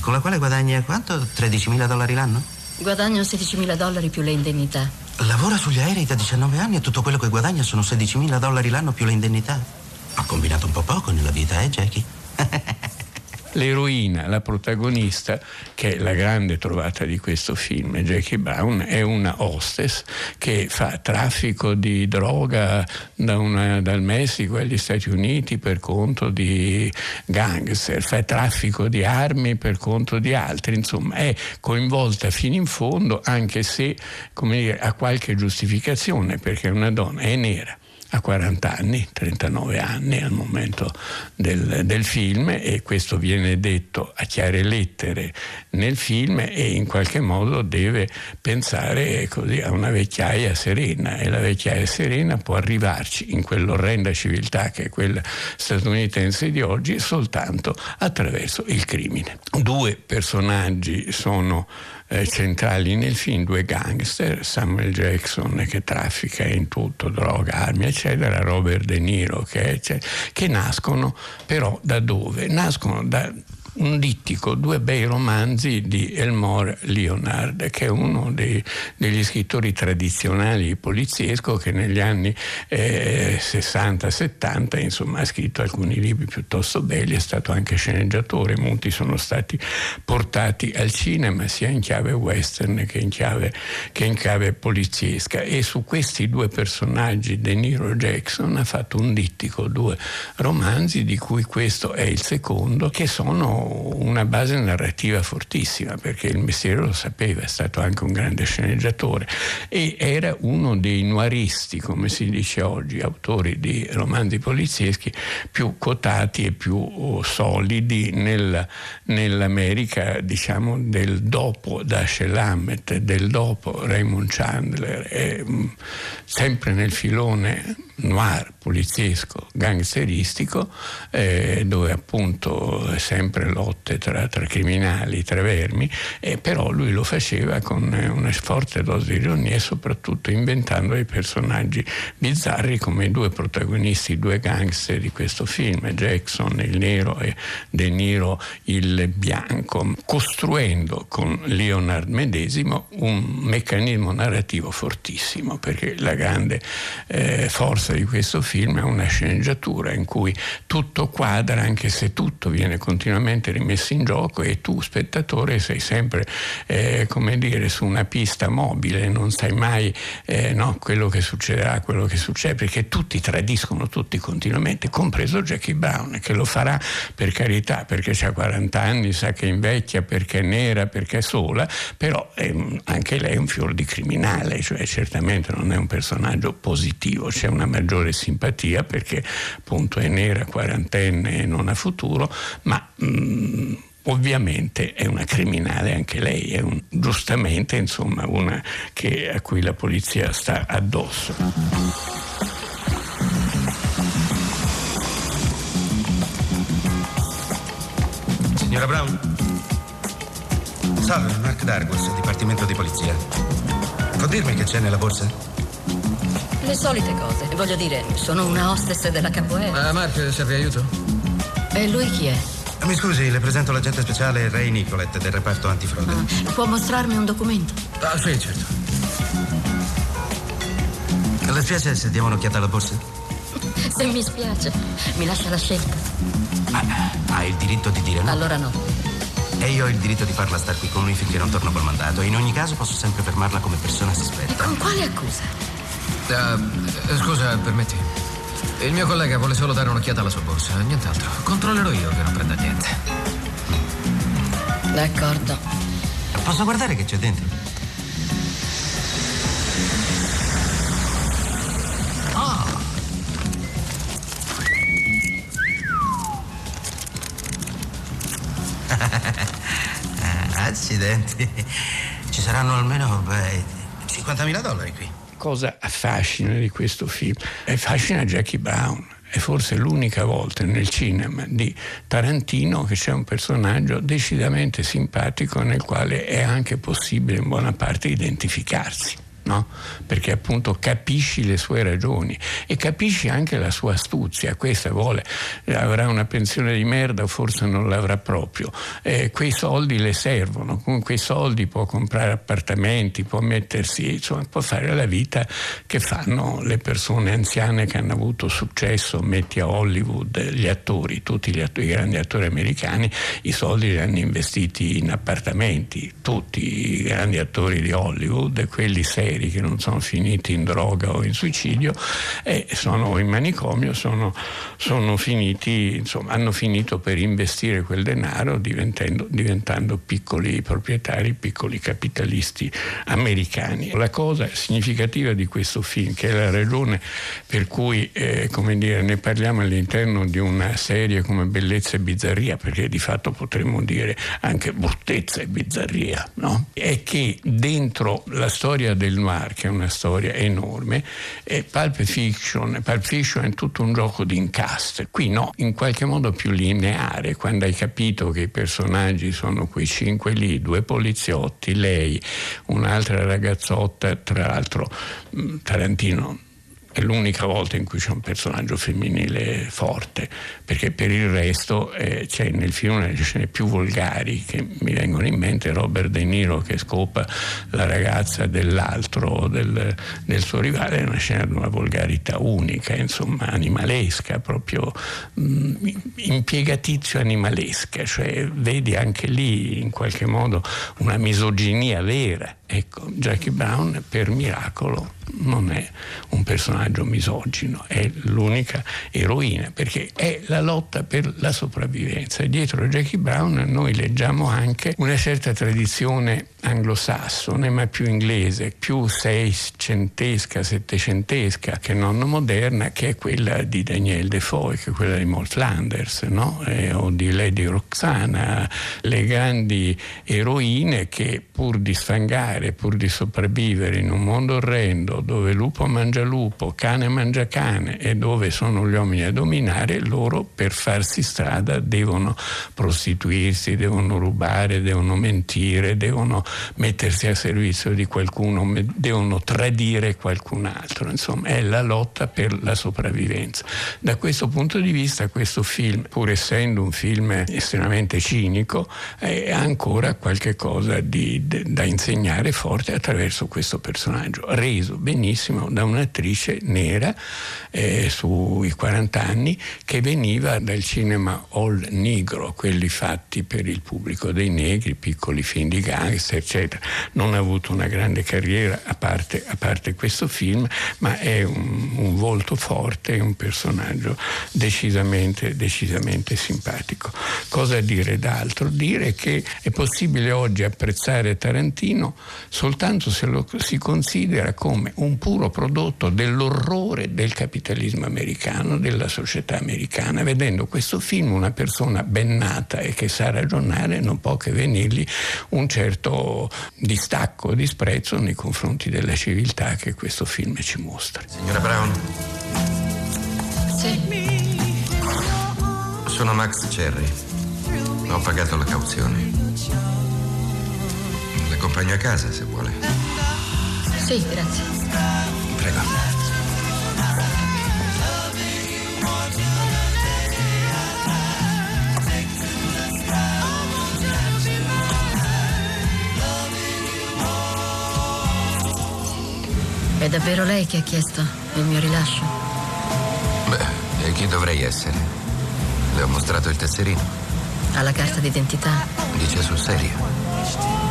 con la quale guadagna quanto? 13.000 dollari l'anno? Guadagno 16.000 dollari più le indennità. Lavora sugli aerei da 19 anni e tutto quello che guadagna sono 16.000 dollari l'anno più le indennità. Ha combinato un po' poco nella vita, eh, Jackie? L'eroina, la protagonista, che è la grande trovata di questo film, Jackie Brown, è una hostess che fa traffico di droga da una, dal Messico agli Stati Uniti per conto di gangster, fa traffico di armi per conto di altri, insomma è coinvolta fino in fondo anche se dire, ha qualche giustificazione perché è una donna, è nera a 40 anni, 39 anni al momento del, del film e questo viene detto a chiare lettere nel film e in qualche modo deve pensare così a una vecchiaia serena e la vecchiaia serena può arrivarci in quell'orrenda civiltà che è quella statunitense di oggi soltanto attraverso il crimine. Due personaggi sono eh, centrali nel film, due gangster, Samuel Jackson che traffica in tutto, droga, armi, eccetera, Robert De Niro che, che nascono però da dove? Nascono da un dittico, due bei romanzi di Elmore Leonard, che è uno dei, degli scrittori tradizionali poliziesco che negli anni eh, 60-70 insomma, ha scritto alcuni libri piuttosto belli, è stato anche sceneggiatore, molti sono stati portati al cinema sia in chiave western che in chiave, che in chiave poliziesca. E su questi due personaggi De Niro Jackson ha fatto un dittico, due romanzi di cui questo è il secondo, che sono una base narrativa fortissima perché il mestiere lo sapeva, è stato anche un grande sceneggiatore. E era uno dei noiristi, come si dice oggi, autori di romanzi polizieschi più quotati e più oh, solidi nel, nell'America diciamo del dopo Dashiell Hammett, del dopo Raymond Chandler, e, mm, sempre nel filone noir, poliziesco, gangsteristico, eh, dove appunto sempre lotte tra, tra criminali, tra vermi, eh, però lui lo faceva con una forte dose di ironia e soprattutto inventando dei personaggi bizzarri come i due protagonisti, i due gangster di questo film, Jackson il nero e De Niro il bianco, costruendo con Leonard medesimo un meccanismo narrativo fortissimo, perché la grande eh, forza di questo film è una sceneggiatura in cui tutto quadra anche se tutto viene continuamente rimesso in gioco e tu spettatore sei sempre eh, come dire su una pista mobile, non sai mai eh, no, quello che succederà, quello che succede perché tutti tradiscono tutti continuamente, compreso Jackie Brown che lo farà per carità perché ha 40 anni, sa che invecchia perché è nera, perché è sola, però eh, anche lei è un fior di criminale, cioè certamente non è un personaggio positivo, c'è una maggiore simpatia perché appunto è nera, quarantenne e non ha futuro, ma mh, mm, ovviamente è una criminale anche lei, è un, giustamente insomma una che, a cui la polizia sta addosso. Signora Brown? Salve, Mark Dargus, Dipartimento di Polizia. Può dirmi che c'è nella borsa? Le solite cose. Voglio dire, sono una hostess della Capoeira. Ma Mark, serve aiuto? E lui chi è? Mi scusi, le presento l'agente speciale Ray Nicolet del reparto antifrode. Ah, può mostrarmi un documento? Ah, sì, certo. Le spiace se diamo un'occhiata alla borsa? Se mi spiace, mi lascia la scelta. Ma ha il diritto di dire no? Allora no. E io ho il diritto di farla star qui con lui finché non torno col mandato. In ogni caso posso sempre fermarla come persona sospetta. Con quale accusa? Uh, scusa, permetti. Il mio collega vuole solo dare un'occhiata alla sua borsa, nient'altro. Controllerò io che non prenda niente. D'accordo. Posso guardare che c'è dentro? Oh. Accidenti. Ci saranno almeno beh, 50.000 dollari qui cosa affascina di questo film? Affascina Jackie Brown. È forse l'unica volta nel cinema di Tarantino che c'è un personaggio decisamente simpatico nel quale è anche possibile in buona parte identificarsi no? perché appunto capisci le sue ragioni e capisci anche la sua astuzia. Questa vuole, avrà una pensione di merda forse non l'avrà proprio. Eh, quei soldi le servono, con quei soldi può comprare appartamenti, può mettersi, insomma, può fare la vita che fanno le persone anziane che hanno avuto successo, metti a Hollywood, gli attori, tutti gli attori, i grandi attori americani, i soldi li hanno investiti in appartamenti, tutti i grandi attori di Hollywood, quelli seri seri che non sono finiti in droga o in suicidio e sono in manicomio, sono, sono finiti, insomma, hanno finito per investire quel denaro diventando, piccoli proprietari, piccoli capitalisti americani. La cosa significativa di questo film, che è la ragione per cui eh, dire, ne parliamo all'interno di una serie come Bellezza e Bizzarria, perché di fatto potremmo dire anche bruttezza e bizzarria, no? è che dentro la storia del noir, che è una storia enorme, è Pulp Fiction, Pulp Fiction è tutto un gioco di incastre. Qui no, in qualche modo più lineare, quando hai capito che i personaggi sono quei cinque lì, due poliziotti, lei, un'altra ragazzotta, tra l'altro mm, Tarantino è l'unica volta in cui c'è un personaggio femminile forte, perché per il resto eh, c'è nel film le scene più volgari che mi vengono in mente Robert De Niro che scopa la ragazza dell'altro, del, del suo rivale, è una scena di una volgarità unica, insomma animalesca, proprio mh, mm, impiegatizio animalesca, cioè vedi anche lì in qualche modo una misoginia vera. Ecco, Jackie Brown per miracolo non è un personaggio misogino, è l'unica eroina perché è la lotta per la sopravvivenza. E dietro Jackie Brown noi leggiamo anche una certa tradizione anglosassone, ma più inglese, più seicentesca, settecentesca che non moderna, che è quella di Daniel Defoe, che è quella di Mort Flanders, no? eh, o di Lady Roxana, le grandi eroine che pur di sfangare, pur di sopravvivere in un mondo orrendo dove lupo mangia lupo, cane mangia cane e dove sono gli uomini a dominare, loro per farsi strada devono prostituirsi, devono rubare, devono mentire, devono mettersi a servizio di qualcuno, devono tradire qualcun altro, insomma è la lotta per la sopravvivenza. Da questo punto di vista questo film, pur essendo un film estremamente cinico, ha ancora qualche cosa di, da insegnare forte attraverso questo personaggio, reso benissimo da un'attrice nera eh, sui 40 anni che veniva dal cinema all negro, quelli fatti per il pubblico dei negri, piccoli film di gangster, eccetera. Non ha avuto una grande carriera a parte, a parte questo film, ma è un, un volto forte, un personaggio decisamente, decisamente simpatico. Cosa dire d'altro? Dire che è possibile oggi apprezzare Tarantino soltanto se lo si considera come un puro prodotto dell'orrore del capitalismo americano, della società americana. Vedendo questo film una persona ben nata e che sa ragionare non può che venirgli un certo distacco, disprezzo nei confronti della civiltà che questo film ci mostra. Signora Brown? Sì. Sono Max Cherry. Ho pagato la cauzione. L'accompagno a casa se vuole. Sì, grazie. Prego. È davvero lei che ha chiesto il mio rilascio? Beh, e chi dovrei essere? Le ho mostrato il tesserino. Ha la carta d'identità? Dice sul serio.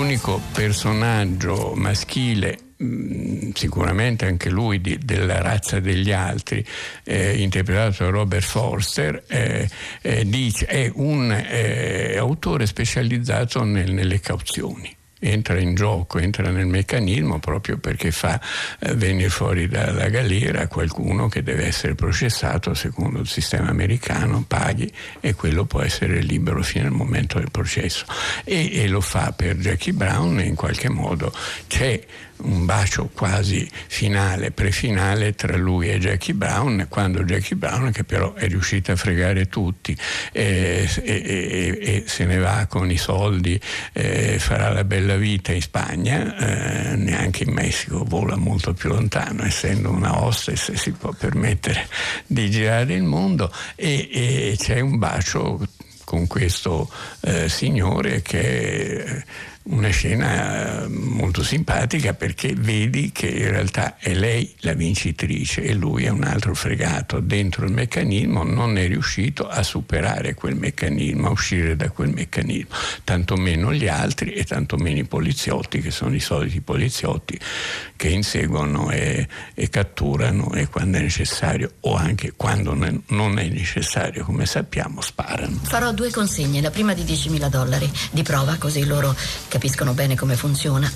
L'unico personaggio maschile mm, sicuramente anche lui di, della razza degli altri, eh, interpretato da Robert Forster, eh, eh, dice, è un eh, autore specializzato nel, nelle cauzioni entra in gioco, entra nel meccanismo proprio perché fa eh, venire fuori dalla galera qualcuno che deve essere processato secondo il sistema americano, paghi e quello può essere libero fino al momento del processo. E, e lo fa per Jackie Brown e in qualche modo c'è un bacio quasi finale, prefinale tra lui e Jackie Brown, quando Jackie Brown, che però è riuscita a fregare tutti e, e, e se ne va con i soldi, eh, farà la bella vita in Spagna, eh, neanche in Messico vola molto più lontano, essendo una hostess si può permettere di girare il mondo e, e c'è un bacio con questo eh, signore che una scena molto simpatica perché vedi che in realtà è lei la vincitrice e lui è un altro fregato dentro il meccanismo, non è riuscito a superare quel meccanismo, a uscire da quel meccanismo, tantomeno gli altri e tantomeno i poliziotti che sono i soliti poliziotti che inseguono e, e catturano e quando è necessario o anche quando non è necessario, come sappiamo, sparano. Farò due consegne, la prima di 10.000 dollari di prova così loro capiscono bene come funziona.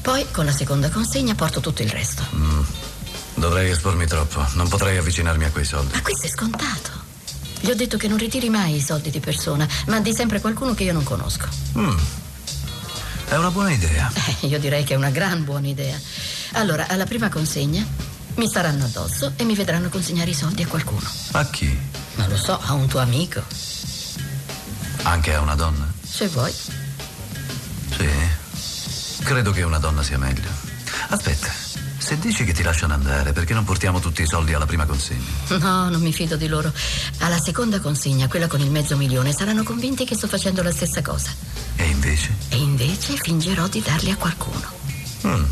Poi con la seconda consegna porto tutto il resto. Mm. Dovrei espormi troppo, non potrei avvicinarmi a quei soldi. Ma questo è scontato. Gli ho detto che non ritiri mai i soldi di persona, mandi sempre qualcuno che io non conosco. Mm. È una buona idea. Eh, io direi che è una gran buona idea. Allora, alla prima consegna mi staranno addosso e mi vedranno consegnare i soldi a qualcuno. A chi? Non lo so, a un tuo amico. Anche a una donna? Se vuoi. Sì. Credo che una donna sia meglio. Aspetta, se dici che ti lasciano andare, perché non portiamo tutti i soldi alla prima consegna? No, non mi fido di loro. Alla seconda consegna, quella con il mezzo milione, saranno convinti che sto facendo la stessa cosa. E invece? E invece fingerò di darli a qualcuno. Mm.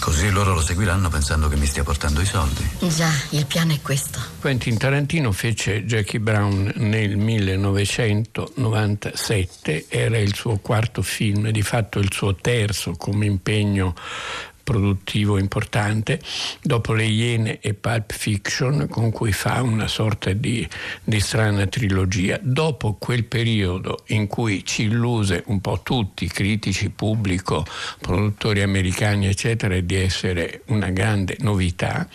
Così loro lo seguiranno pensando che mi stia portando i soldi. Già, il piano è questo. Quentin Tarantino fece Jackie Brown nel 1997, era il suo quarto film, di fatto il suo terzo come impegno produttivo importante, dopo Le Iene e Pulp Fiction, con cui fa una sorta di, di, strana trilogia. Dopo quel periodo in cui ci illuse un po' tutti, critici, pubblico, produttori americani, eccetera, di essere una grande novità,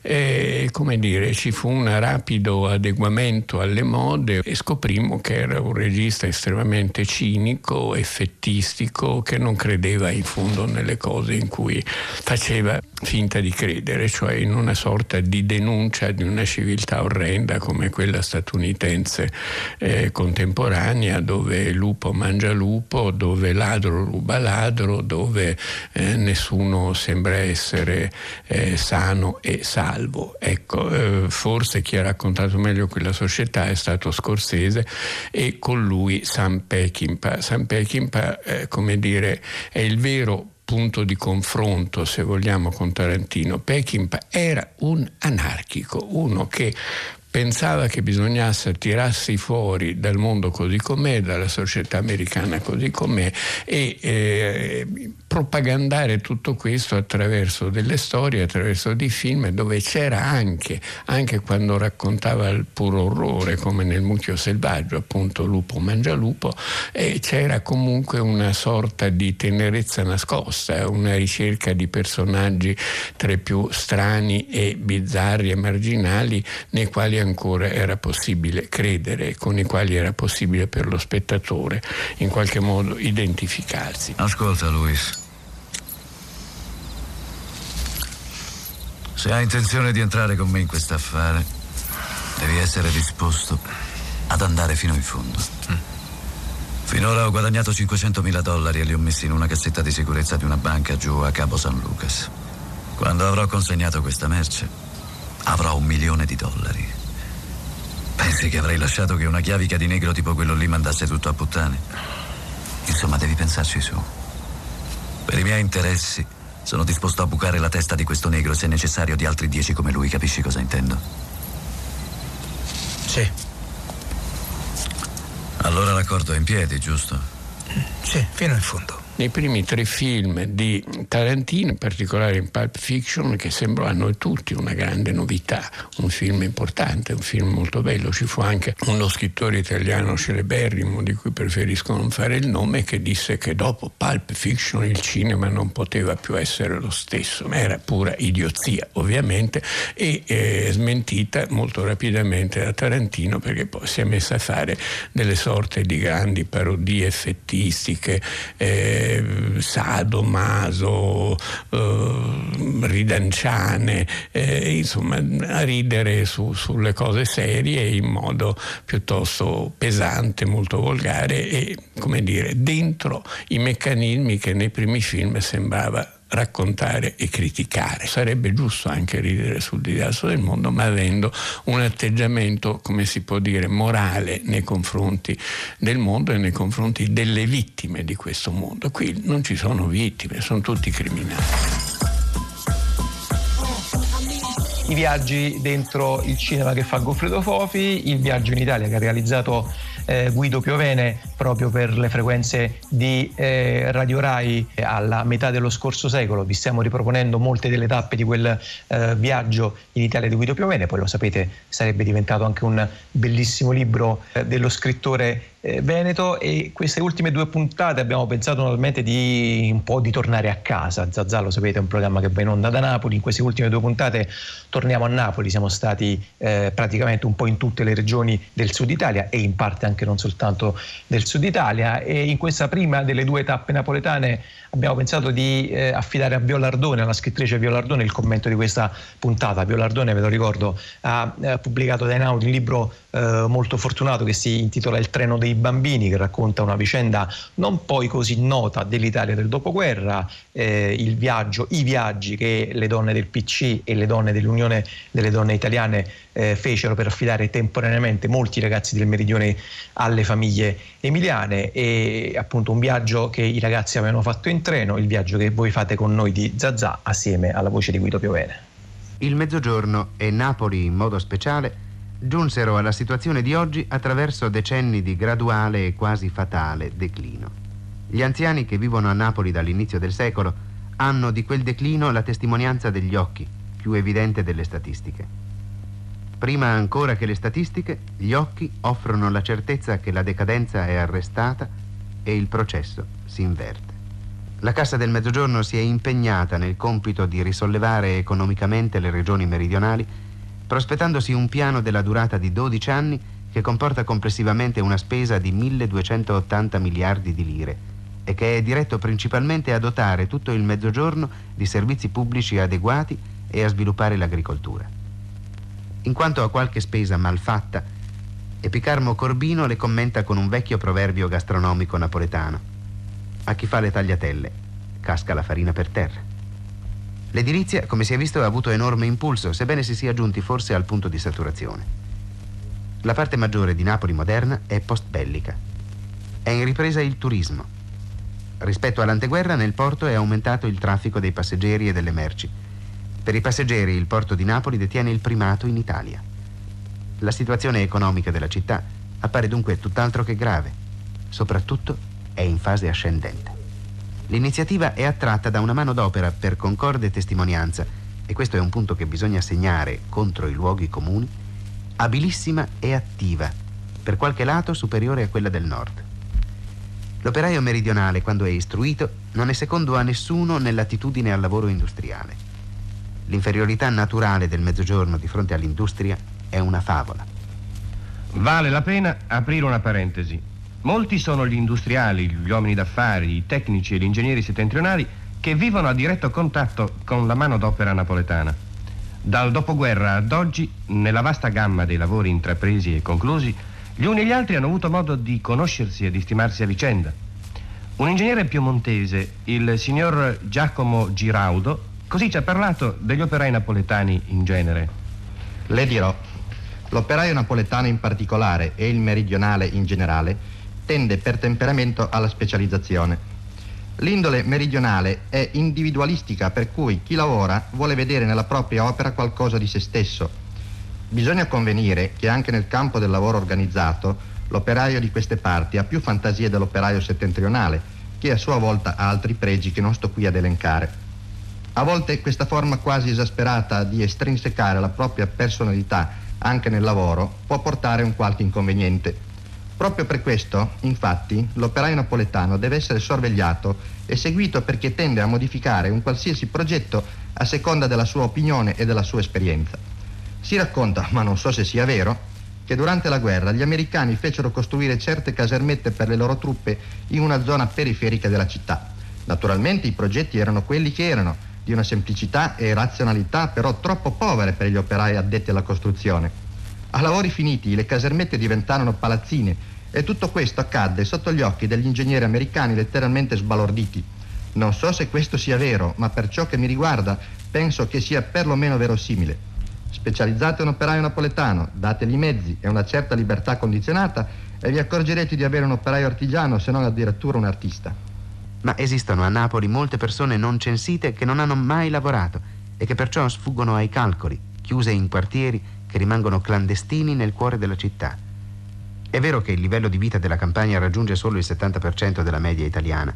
eh, come dire, ci fu un rapido adeguamento alle mode e scoprimmo che era un regista estremamente cinico, effettistico, che non credeva in fondo nelle cose in cui faceva finta di credere, cioè in una sorta di denuncia di una civiltà orrenda come quella statunitense eh, contemporanea, dove lupo mangia lupo, dove ladro ruba ladro, dove eh, nessuno sembra essere eh, sano e salvo. Ecco, eh, forse chi ha raccontato meglio quella società è stato Scorsese e con lui Sam Peckinpah. Sam Peckinpah, eh, come dire, è il vero punto di confronto, se vogliamo, con Tarantino, Peckinpah era un anarchico, uno che pensava che bisognasse tirarsi fuori dal mondo così com'è, dalla società americana così com'è e eh, propagandare tutto questo attraverso delle storie, attraverso dei film dove c'era anche, anche quando raccontava il puro orrore, come nel Mucchio Selvaggio, appunto Lupo mangia lupo, e c'era comunque una sorta di tenerezza nascosta, una ricerca di personaggi tra i più strani e bizzarri e marginali nei quali ancora era possibile credere, con i quali era possibile per lo spettatore in qualche modo identificarsi. Ascolta Luis, Se hai intenzione di entrare con me in questo affare, devi essere disposto ad andare fino in fondo. Mm. Finora ho guadagnato 500.000 dollari e li ho messi in una cassetta di sicurezza di una banca giù a Cabo San Lucas. Quando avrò consegnato questa merce, avrò un milione di dollari. Pensi che avrei lasciato che una chiavica di negro tipo quello lì mandasse tutto a puttane? Insomma, devi pensarci su. Per i miei interessi, sono disposto a bucare la testa di questo negro se necessario di altri dieci come lui, capisci cosa intendo? Sì. Allora l'accordo è in piedi, giusto? Sì, fino in fondo nei primi tre film di Tarantino, in particolare in Pulp Fiction, che sembrò a noi tutti una grande novità, un film importante, un film molto bello. Ci fu anche uno scrittore italiano celeberrimo, di cui preferisco non fare il nome, che disse che dopo Pulp Fiction il cinema non poteva più essere lo stesso, ma era pura idiozia, ovviamente, e eh, smentita molto rapidamente da Tarantino perché poi si è messa a fare delle sorte di grandi parodie effettistiche. Eh, Sado, Maso, eh, Ridanciane, eh, insomma a ridere su, sulle cose serie in modo piuttosto pesante, molto volgare e come dire dentro i meccanismi che nei primi film sembrava raccontare e criticare. Sarebbe giusto anche ridere sul disastro del mondo, ma avendo un atteggiamento, come si può dire, morale nei confronti del mondo e nei confronti delle vittime di questo mondo. Qui non ci sono vittime, sono tutti criminali i viaggi dentro il cinema che fa Goffredo Fofi, il viaggio in Italia che ha realizzato eh, Guido Piovene proprio per le frequenze di eh, Radio Rai alla metà dello scorso secolo. Vi stiamo riproponendo molte delle tappe di quel eh, viaggio in Italia di Guido Piovene, poi lo sapete sarebbe diventato anche un bellissimo libro eh, dello scrittore eh, Veneto e queste ultime due puntate abbiamo pensato naturalmente di un po' di tornare a casa. Zazà lo sapete è un programma che va in onda da Napoli, in queste ultime due puntate torniamo a Napoli, siamo stati eh, praticamente un po' in tutte le regioni del sud Italia e in parte anche non soltanto del sud Italia e in questa prima delle due tappe napoletane abbiamo pensato di eh, affidare a Viola Ardone, alla scrittrice Viola Ardone, il commento di questa puntata. Viola Ardone, ve lo ricordo, ha eh, pubblicato da Enaudi un libro eh, molto fortunato che si intitola Il treno dei bambini, che racconta una vicenda non poi così nota dell'Italia del dopoguerra, eh, il viaggio, i viaggi che le donne del PC e le donne dell'Unione delle Donne Italiane eh, fecero per affidare temporaneamente molti ragazzi del meridione alle famiglie emiliane e appunto un viaggio che i ragazzi avevano fatto in treno, il viaggio che voi fate con noi di Zazà assieme alla voce di Guido Piovene. Il mezzogiorno e Napoli in modo speciale giunsero alla situazione di oggi attraverso decenni di graduale e quasi fatale declino. Gli anziani che vivono a Napoli dall'inizio del secolo hanno di quel declino la testimonianza degli occhi, più evidente delle statistiche. Prima ancora che le statistiche, gli occhi offrono la certezza che la decadenza è arrestata e il processo si inverte. La Cassa del Mezzogiorno si è impegnata nel compito di risollevare economicamente le regioni meridionali, prospettandosi un piano della durata di 12 anni che comporta complessivamente una spesa di 1280 miliardi di lire e che è diretto principalmente a dotare tutto il Mezzogiorno di servizi pubblici adeguati e a sviluppare l'agricoltura in quanto a qualche spesa malfatta, Epicarmo Corbino le commenta con un vecchio proverbio gastronomico napoletano. A chi fa le tagliatelle, casca la farina per terra. L'edilizia, come si è visto, ha avuto enorme impulso, sebbene si sia giunti forse al punto di saturazione. La parte maggiore di Napoli moderna è post-bellica. È in ripresa il turismo. Rispetto all'anteguerra, nel porto è aumentato il traffico dei passeggeri e delle merci per i passeggeri il porto di Napoli detiene il primato in Italia. La situazione economica della città appare dunque tutt'altro che grave, soprattutto è in fase ascendente. L'iniziativa è attratta da una mano d'opera per concorde testimonianza, e questo è un punto che bisogna segnare contro i luoghi comuni, abilissima e attiva, per qualche lato superiore a quella del nord. L'operaio meridionale, quando è istruito, non è secondo a nessuno nell'attitudine al lavoro industriale. L'inferiorità naturale del mezzogiorno di fronte all'industria è una favola. Vale la pena aprire una parentesi. Molti sono gli industriali, gli uomini d'affari, i tecnici e gli ingegneri settentrionali che vivono a diretto contatto con la manodopera napoletana. Dal dopoguerra ad oggi, nella vasta gamma dei lavori intrapresi e conclusi, gli uni e gli altri hanno avuto modo di conoscersi e di stimarsi a vicenda. Un ingegnere piemontese, il signor Giacomo Giraudo, Così ci ha parlato degli operai napoletani in genere. Le dirò, l'operaio napoletano in particolare e il meridionale in generale tende per temperamento alla specializzazione. L'indole meridionale è individualistica per cui chi lavora vuole vedere nella propria opera qualcosa di se stesso. Bisogna convenire che anche nel campo del lavoro organizzato l'operaio di queste parti ha più fantasie dell'operaio settentrionale, che a sua volta ha altri pregi che non sto qui ad elencare. A volte questa forma quasi esasperata di estrinsecare la propria personalità anche nel lavoro può portare un qualche inconveniente. Proprio per questo, infatti, l'operaio napoletano deve essere sorvegliato e seguito perché tende a modificare un qualsiasi progetto a seconda della sua opinione e della sua esperienza. Si racconta, ma non so se sia vero, che durante la guerra gli americani fecero costruire certe casermette per le loro truppe in una zona periferica della città. Naturalmente i progetti erano quelli che erano, di una semplicità e razionalità però troppo povere per gli operai addetti alla costruzione. A lavori finiti le casermette diventarono palazzine e tutto questo accadde sotto gli occhi degli ingegneri americani letteralmente sbalorditi. Non so se questo sia vero, ma per ciò che mi riguarda penso che sia perlomeno verosimile. Specializzate un operaio napoletano, dategli mezzi e una certa libertà condizionata e vi accorgerete di avere un operaio artigiano, se non addirittura un artista. Ma esistono a Napoli molte persone non censite che non hanno mai lavorato e che perciò sfuggono ai calcoli, chiuse in quartieri che rimangono clandestini nel cuore della città. È vero che il livello di vita della campagna raggiunge solo il 70% della media italiana.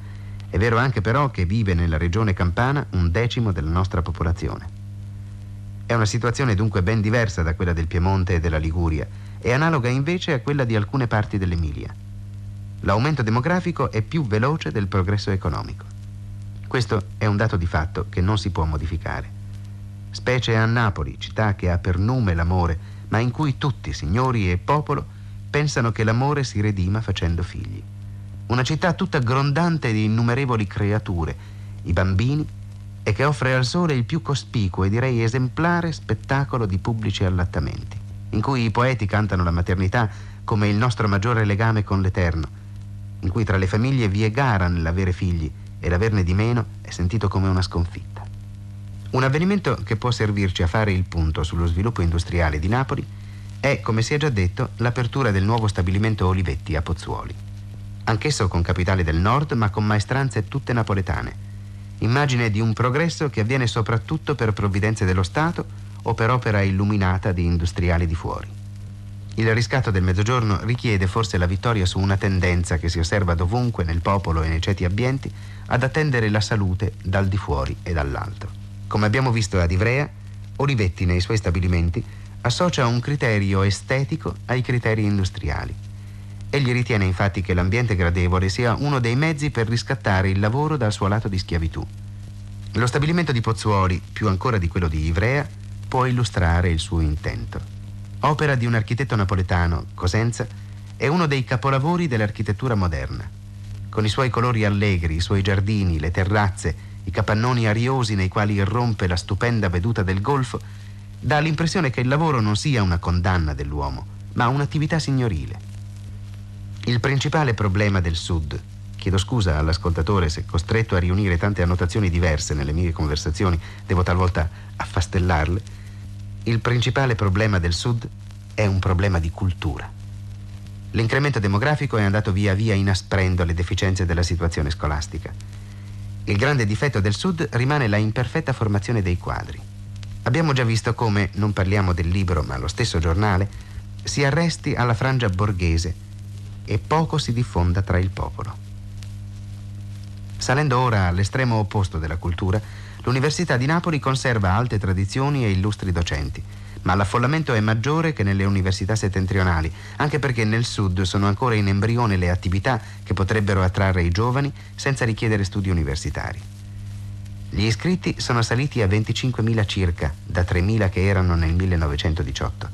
È vero anche però che vive nella regione campana un decimo della nostra popolazione. È una situazione dunque ben diversa da quella del Piemonte e della Liguria e analoga invece a quella di alcune parti dell'Emilia. L'aumento demografico è più veloce del progresso economico. Questo è un dato di fatto che non si può modificare. Specie a Napoli, città che ha per nome l'amore, ma in cui tutti, signori e popolo, pensano che l'amore si redima facendo figli. Una città tutta grondante di innumerevoli creature, i bambini, e che offre al sole il più cospicuo e direi esemplare spettacolo di pubblici allattamenti, in cui i poeti cantano la maternità come il nostro maggiore legame con l'Eterno, in cui tra le famiglie vi è gara nell'avere figli e l'averne di meno è sentito come una sconfitta. Un avvenimento che può servirci a fare il punto sullo sviluppo industriale di Napoli è, come si è già detto, l'apertura del nuovo stabilimento Olivetti a Pozzuoli. Anch'esso con capitale del nord, ma con maestranze tutte napoletane. Immagine di un progresso che avviene soprattutto per provvidenze dello Stato o per opera illuminata di industriali di fuori. Il riscatto del mezzogiorno richiede forse la vittoria su una tendenza che si osserva dovunque nel popolo e nei ceti ambienti ad attendere la salute dal di fuori e dall'altro. Come abbiamo visto ad Ivrea, Olivetti nei suoi stabilimenti associa un criterio estetico ai criteri industriali. Egli ritiene infatti che l'ambiente gradevole sia uno dei mezzi per riscattare il lavoro dal suo lato di schiavitù. Lo stabilimento di Pozzuoli, più ancora di quello di Ivrea, può illustrare il suo intento opera di un architetto napoletano, Cosenza, è uno dei capolavori dell'architettura moderna. Con i suoi colori allegri, i suoi giardini, le terrazze, i capannoni ariosi nei quali irrompe la stupenda veduta del golfo, dà l'impressione che il lavoro non sia una condanna dell'uomo, ma un'attività signorile. Il principale problema del Sud, chiedo scusa all'ascoltatore se costretto a riunire tante annotazioni diverse nelle mie conversazioni, devo talvolta affastellarle, il principale problema del Sud è un problema di cultura. L'incremento demografico è andato via via inasprendo le deficienze della situazione scolastica. Il grande difetto del Sud rimane la imperfetta formazione dei quadri. Abbiamo già visto come, non parliamo del libro ma lo stesso giornale, si arresti alla frangia borghese e poco si diffonda tra il popolo. Salendo ora all'estremo opposto della cultura, L'Università di Napoli conserva alte tradizioni e illustri docenti, ma l'affollamento è maggiore che nelle università settentrionali, anche perché nel sud sono ancora in embrione le attività che potrebbero attrarre i giovani senza richiedere studi universitari. Gli iscritti sono saliti a 25.000 circa, da 3.000 che erano nel 1918.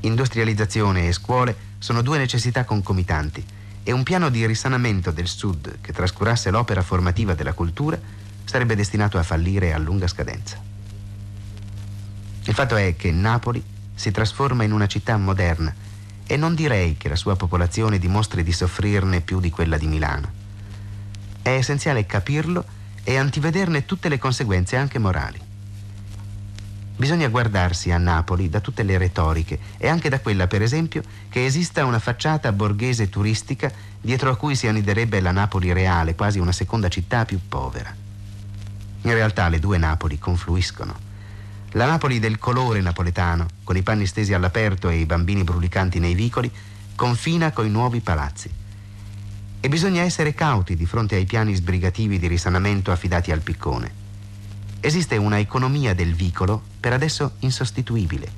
Industrializzazione e scuole sono due necessità concomitanti e un piano di risanamento del Sud che trascurasse l'opera formativa della cultura sarebbe destinato a fallire a lunga scadenza. Il fatto è che Napoli si trasforma in una città moderna e non direi che la sua popolazione dimostri di soffrirne più di quella di Milano. È essenziale capirlo e antivederne tutte le conseguenze anche morali. Bisogna guardarsi a Napoli da tutte le retoriche e anche da quella, per esempio, che esista una facciata borghese turistica dietro a cui si anniderebbe la Napoli reale, quasi una seconda città più povera. In realtà le due Napoli confluiscono. La Napoli del colore napoletano, con i panni stesi all'aperto e i bambini brulicanti nei vicoli, confina coi nuovi palazzi. E bisogna essere cauti di fronte ai piani sbrigativi di risanamento affidati al piccone. Esiste una economia del vicolo per adesso insostituibile.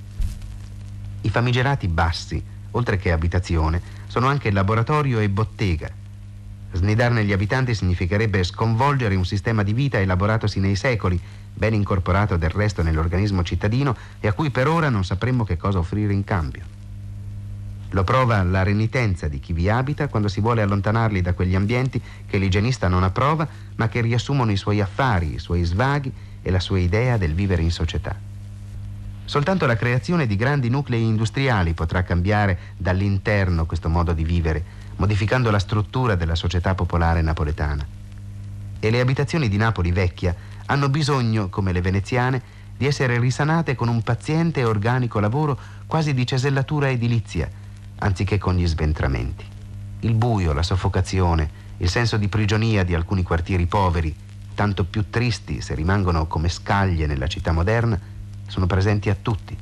I famigerati bassi, oltre che abitazione, sono anche laboratorio e bottega Snidarne gli abitanti significherebbe sconvolgere un sistema di vita elaboratosi nei secoli, ben incorporato del resto nell'organismo cittadino e a cui per ora non sapremmo che cosa offrire in cambio. Lo prova la renitenza di chi vi abita quando si vuole allontanarli da quegli ambienti che l'igienista non approva, ma che riassumono i suoi affari, i suoi svaghi e la sua idea del vivere in società. Soltanto la creazione di grandi nuclei industriali potrà cambiare dall'interno questo modo di vivere, modificando la struttura della società popolare napoletana. e le abitazioni di Napoli vecchia hanno bisogno, come le veneziane, di essere risanate con un paziente e organico lavoro quasi di cesellatura edilizia, anziché con gli sventramenti. Il buio, la soffocazione, il senso di prigionia di alcuni quartieri poveri, tanto più tristi se rimangono come scaglie nella città moderna, sono presenti a tutti.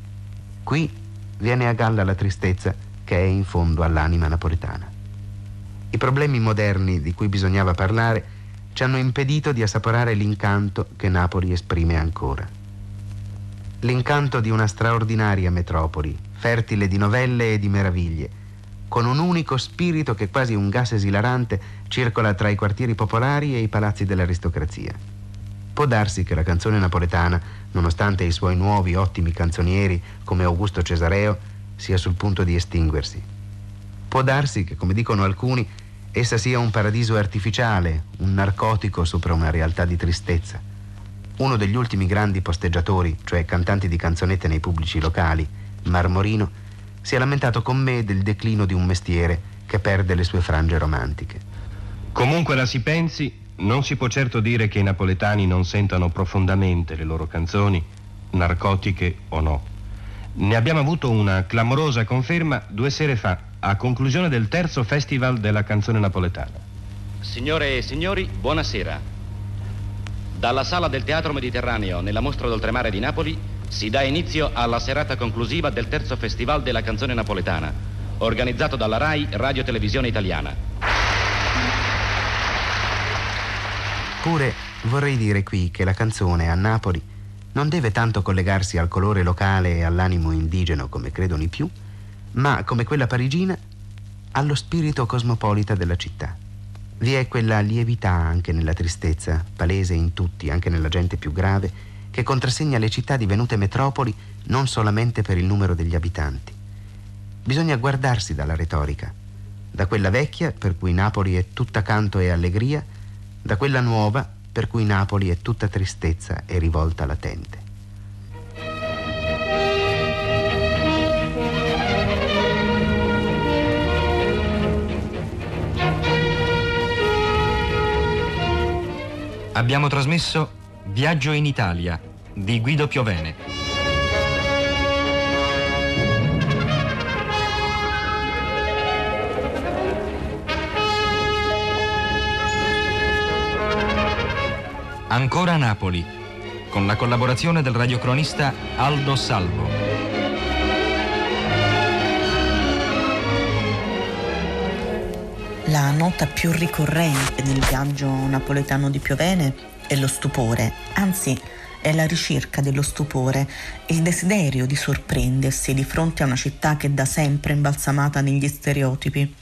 Qui viene a galla la tristezza che è in fondo all'anima napoletana. I problemi moderni di cui bisognava parlare ci hanno impedito di assaporare l'incanto che Napoli esprime ancora. L'incanto di una straordinaria metropoli, fertile di novelle e di meraviglie, con un unico spirito che quasi un gas esilarante circola tra i quartieri popolari e i palazzi dell'aristocrazia. Può darsi che la canzone napoletana, nonostante i suoi nuovi ottimi canzonieri come Augusto Cesareo, sia sul punto di estinguersi. Può darsi che, come dicono alcuni, essa sia un paradiso artificiale, un narcotico sopra una realtà di tristezza. Uno degli ultimi grandi posteggiatori, cioè cantanti di canzonette nei pubblici locali, Marmorino, si è lamentato con me del declino di un mestiere che perde le sue frange romantiche. Comunque la si pensi, non si può certo dire che i napoletani non sentano profondamente le loro canzoni, narcotiche o no. Ne abbiamo avuto una clamorosa conferma due sere fa, a conclusione del terzo festival della canzone napoletana. Signore e signori, buonasera. Dalla sala del Teatro Mediterraneo nella mostra d'oltremare di Napoli si dà inizio alla serata conclusiva del terzo festival della canzone napoletana, organizzato dalla RAI Radio Televisione Italiana. Pure vorrei dire qui che la canzone a Napoli non deve tanto collegarsi al colore locale e all'animo indigeno come credono i più, ma come quella parigina allo spirito cosmopolita della città. Vi è quella lievità anche nella tristezza, palese in tutti, anche nella gente più grave, che contrassegna le città divenute metropoli non solamente per il numero degli abitanti. Bisogna guardarsi dalla retorica, da quella vecchia per cui Napoli è tutta canto e allegria, da quella nuova per cui Napoli è tutta tristezza e rivolta latente. Abbiamo trasmesso Viaggio in Italia di Guido Piovene. Ancora Napoli, con la collaborazione del radiocronista Aldo Salvo. La nota più ricorrente nel viaggio napoletano di Piovene è lo stupore, anzi è la ricerca dello stupore, il desiderio di sorprendersi di fronte a una città che da sempre è imbalsamata negli stereotipi.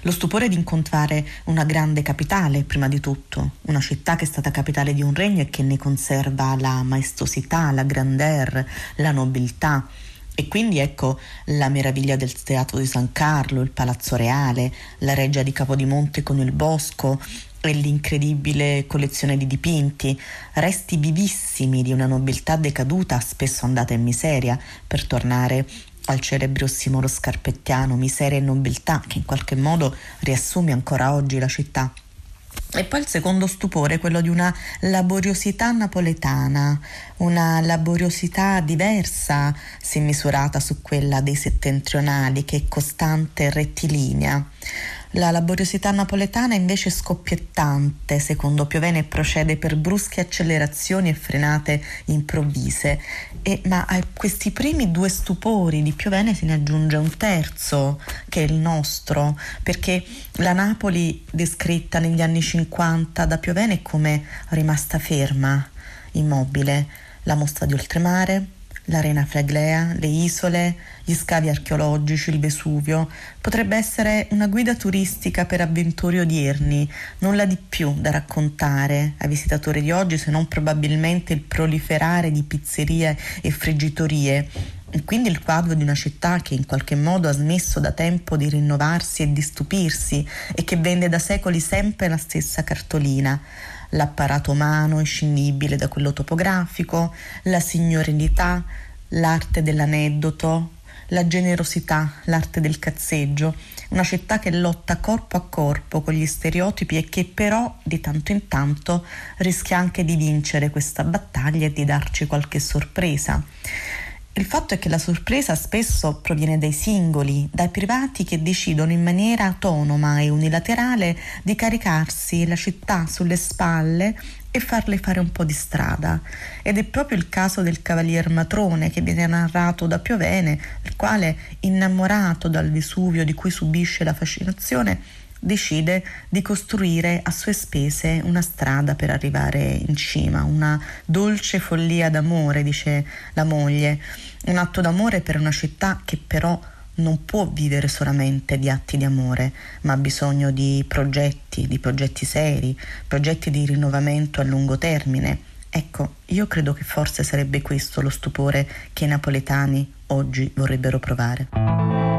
Lo stupore di incontrare una grande capitale, prima di tutto, una città che è stata capitale di un regno e che ne conserva la maestosità, la grandeur, la nobiltà, e quindi ecco la meraviglia del Teatro di San Carlo, il Palazzo Reale, la Reggia di Capodimonte con il bosco e l'incredibile collezione di dipinti, resti vivissimi di una nobiltà decaduta, spesso andata in miseria, per tornare al celebre ossimoro scarpettiano, miseria e nobiltà, che in qualche modo riassume ancora oggi la città. E poi il secondo stupore, quello di una laboriosità napoletana, una laboriosità diversa se misurata su quella dei settentrionali, che è costante e rettilinea. La laboriosità napoletana invece è scoppiettante, secondo Piovene procede per brusche accelerazioni e frenate improvvise. E, ma a questi primi due stupori di Piovene se ne aggiunge un terzo, che è il nostro, perché la Napoli descritta negli anni 50 da Piovene è come rimasta ferma, immobile. La mostra di oltremare, l'arena Fleglea, le isole, gli scavi archeologici, il Vesuvio. Potrebbe essere una guida turistica per avventori odierni, nulla di più da raccontare ai visitatori di oggi se non probabilmente il proliferare di pizzerie e friggitorie. E quindi il quadro di una città che in qualche modo ha smesso da tempo di rinnovarsi e di stupirsi e che vende da secoli sempre la stessa cartolina l'apparato umano inscindibile da quello topografico, la signorilità, l'arte dell'aneddoto, la generosità, l'arte del cazzeggio, una città che lotta corpo a corpo con gli stereotipi e che però di tanto in tanto rischia anche di vincere questa battaglia e di darci qualche sorpresa. Il fatto è che la sorpresa spesso proviene dai singoli, dai privati che decidono in maniera autonoma e unilaterale di caricarsi la città sulle spalle e farle fare un po' di strada. Ed è proprio il caso del cavalier Matrone che viene narrato da Piovene, il quale, innamorato dal Vesuvio di cui subisce la fascinazione, decide di costruire a sue spese una strada per arrivare in cima, una dolce follia d'amore, dice la moglie, un atto d'amore per una città che però non può vivere solamente di atti di amore, ma ha bisogno di progetti, di progetti seri, progetti di rinnovamento a lungo termine. Ecco, io credo che forse sarebbe questo lo stupore che i napoletani oggi vorrebbero provare.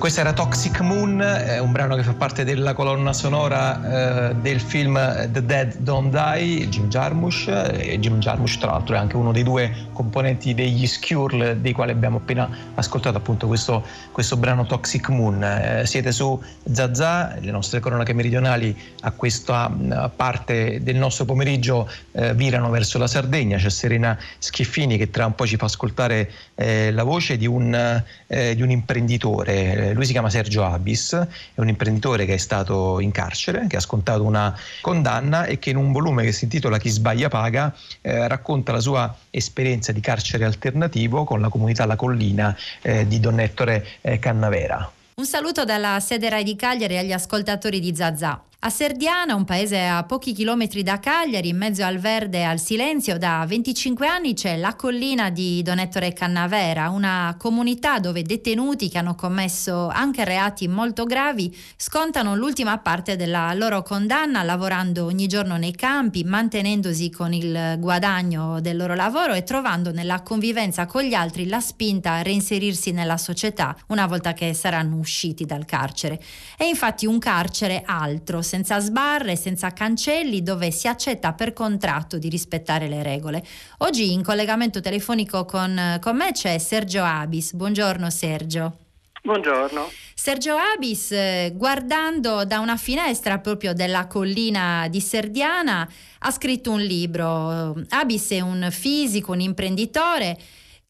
Questo era Toxic Moon, eh, un brano che fa parte della colonna sonora eh, del film The Dead Don't Die, Jim Jarmusch. E Jim Jarmusch, tra l'altro, è anche uno dei due componenti degli Skure, dei quali abbiamo appena ascoltato appunto questo, questo brano Toxic Moon. Eh, siete su Zazà, le nostre cronache meridionali a questa parte del nostro pomeriggio eh, virano verso la Sardegna. C'è Serena Schiffini che tra un po' ci fa ascoltare eh, la voce di un, eh, di un imprenditore lui si chiama Sergio Abis, è un imprenditore che è stato in carcere, che ha scontato una condanna e che in un volume che si intitola Chi sbaglia paga eh, racconta la sua esperienza di carcere alternativo con la comunità La Collina eh, di Don Ettore eh, Cannavera. Un saluto dalla sede Rai di Cagliari agli ascoltatori di Zazà. A Serdiana, un paese a pochi chilometri da Cagliari, in mezzo al verde e al silenzio, da 25 anni c'è la collina di Donettore Cannavera, una comunità dove detenuti che hanno commesso anche reati molto gravi scontano l'ultima parte della loro condanna lavorando ogni giorno nei campi, mantenendosi con il guadagno del loro lavoro e trovando nella convivenza con gli altri la spinta a reinserirsi nella società una volta che saranno usciti dal carcere. È infatti un carcere altro, senza sbarre, senza cancelli, dove si accetta per contratto di rispettare le regole. Oggi in collegamento telefonico con, con me c'è Sergio Abis. Buongiorno Sergio. Buongiorno. Sergio Abis, eh, guardando da una finestra proprio della collina di Serdiana, ha scritto un libro. Abis è un fisico, un imprenditore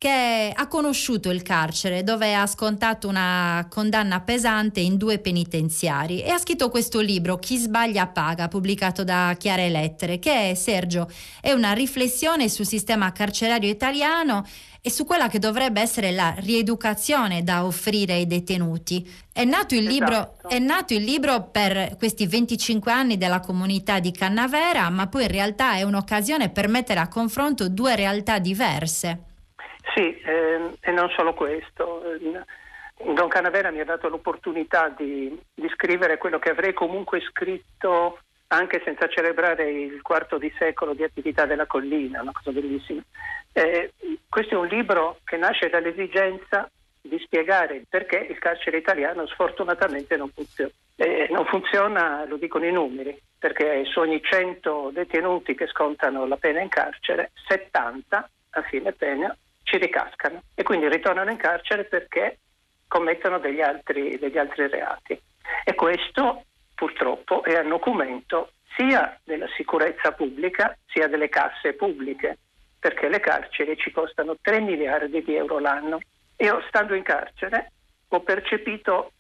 che ha conosciuto il carcere dove ha scontato una condanna pesante in due penitenziari e ha scritto questo libro Chi sbaglia paga pubblicato da Chiare Lettere che Sergio è una riflessione sul sistema carcerario italiano e su quella che dovrebbe essere la rieducazione da offrire ai detenuti. È nato il, libro, Esatto. è nato il libro per questi 25 anni della comunità di Cannavera, ma poi in realtà è un'occasione per mettere a confronto due realtà diverse. Sì, ehm, e non solo questo. Ehm, Don Canavera mi ha dato l'opportunità di, di scrivere quello che avrei comunque scritto anche senza celebrare il quarto di secolo di attività della collina, una cosa bellissima. Eh, questo è un libro che nasce dall'esigenza di spiegare perché il carcere italiano sfortunatamente non funziona. Eh, non funziona, lo dicono i numeri, perché su ogni 100 detenuti che scontano la pena in carcere, 70 a fine pena ci ricascano e quindi ritornano in carcere perché commettono degli altri, degli altri reati. E questo purtroppo è un documento sia della sicurezza pubblica sia delle casse pubbliche, perché le carceri ci costano 3 miliardi di euro l'anno. Io stando in carcere ho percepito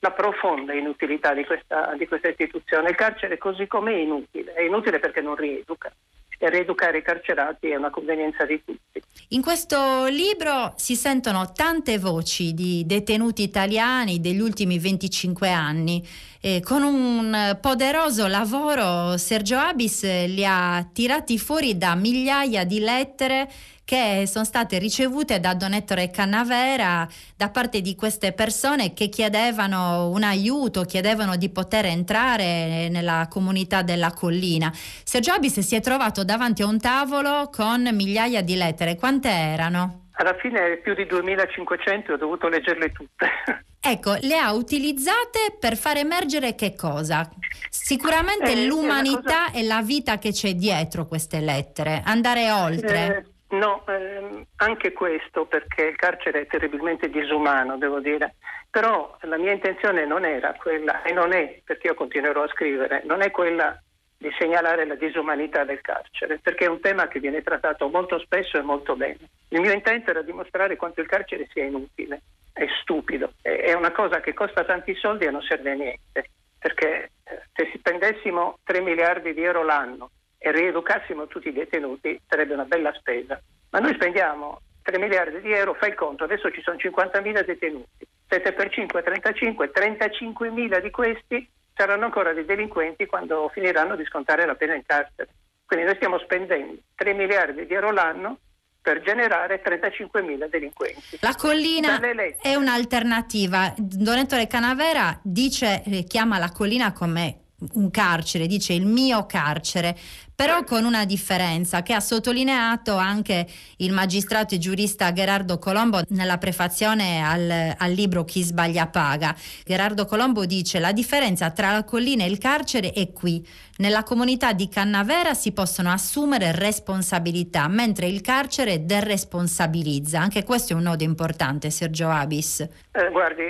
la profonda inutilità di questa, di questa istituzione. Il carcere così com'è è inutile, è inutile perché non rieduca rieducare i carcerati è una convenienza di tutti. In questo libro si sentono tante voci di detenuti italiani degli ultimi 25 anni. E con un poderoso lavoro Sergio Abis li ha tirati fuori da migliaia di lettere che sono state ricevute da Don Ettore Cannavera da parte di queste persone che chiedevano un aiuto, chiedevano di poter entrare nella comunità della collina. Sergio Abis si è trovato davanti a un tavolo con migliaia di lettere. Quante erano? Alla fine più di 2500 ho dovuto leggerle tutte. Ecco, le ha utilizzate per far emergere che cosa? Sicuramente Eh, l'umanità cosa- e la vita che c'è dietro queste lettere, andare oltre. Eh, no, ehm, anche questo perché il carcere è terribilmente disumano, devo dire. Però la mia intenzione non era quella, e non è, perché io continuerò a scrivere, non è quella di segnalare la disumanità del carcere, perché è un tema che viene trattato molto spesso e molto bene. Il mio intento era dimostrare quanto il carcere sia inutile, è stupido, è una cosa che costa tanti soldi e non serve a niente, perché eh, se spendessimo 3 miliardi di euro l'anno e rieducassimo tutti i detenuti sarebbe una bella spesa. Ma noi spendiamo 3 miliardi di euro, fai il conto, adesso ci sono 50.000 detenuti, 7 per 5 35, 35.000 di questi saranno ancora dei delinquenti quando finiranno di scontare la pena in carcere. Quindi noi stiamo spendendo 3 miliardi di euro l'anno per generare 35.000 delinquenti. La collina è un'alternativa. Don Ettore Canavera dice, eh, chiama la collina come un carcere, dice il mio carcere, però con una differenza che ha sottolineato anche il magistrato e giurista Gerardo Colombo nella prefazione al, al, libro Chi sbaglia paga. Gerardo Colombo dice la differenza tra la collina e il carcere è qui. Nella comunità di Cannavera si possono assumere responsabilità, mentre il carcere deresponsabilizza. Anche questo è un nodo importante, Sergio Abis. Eh, guardi,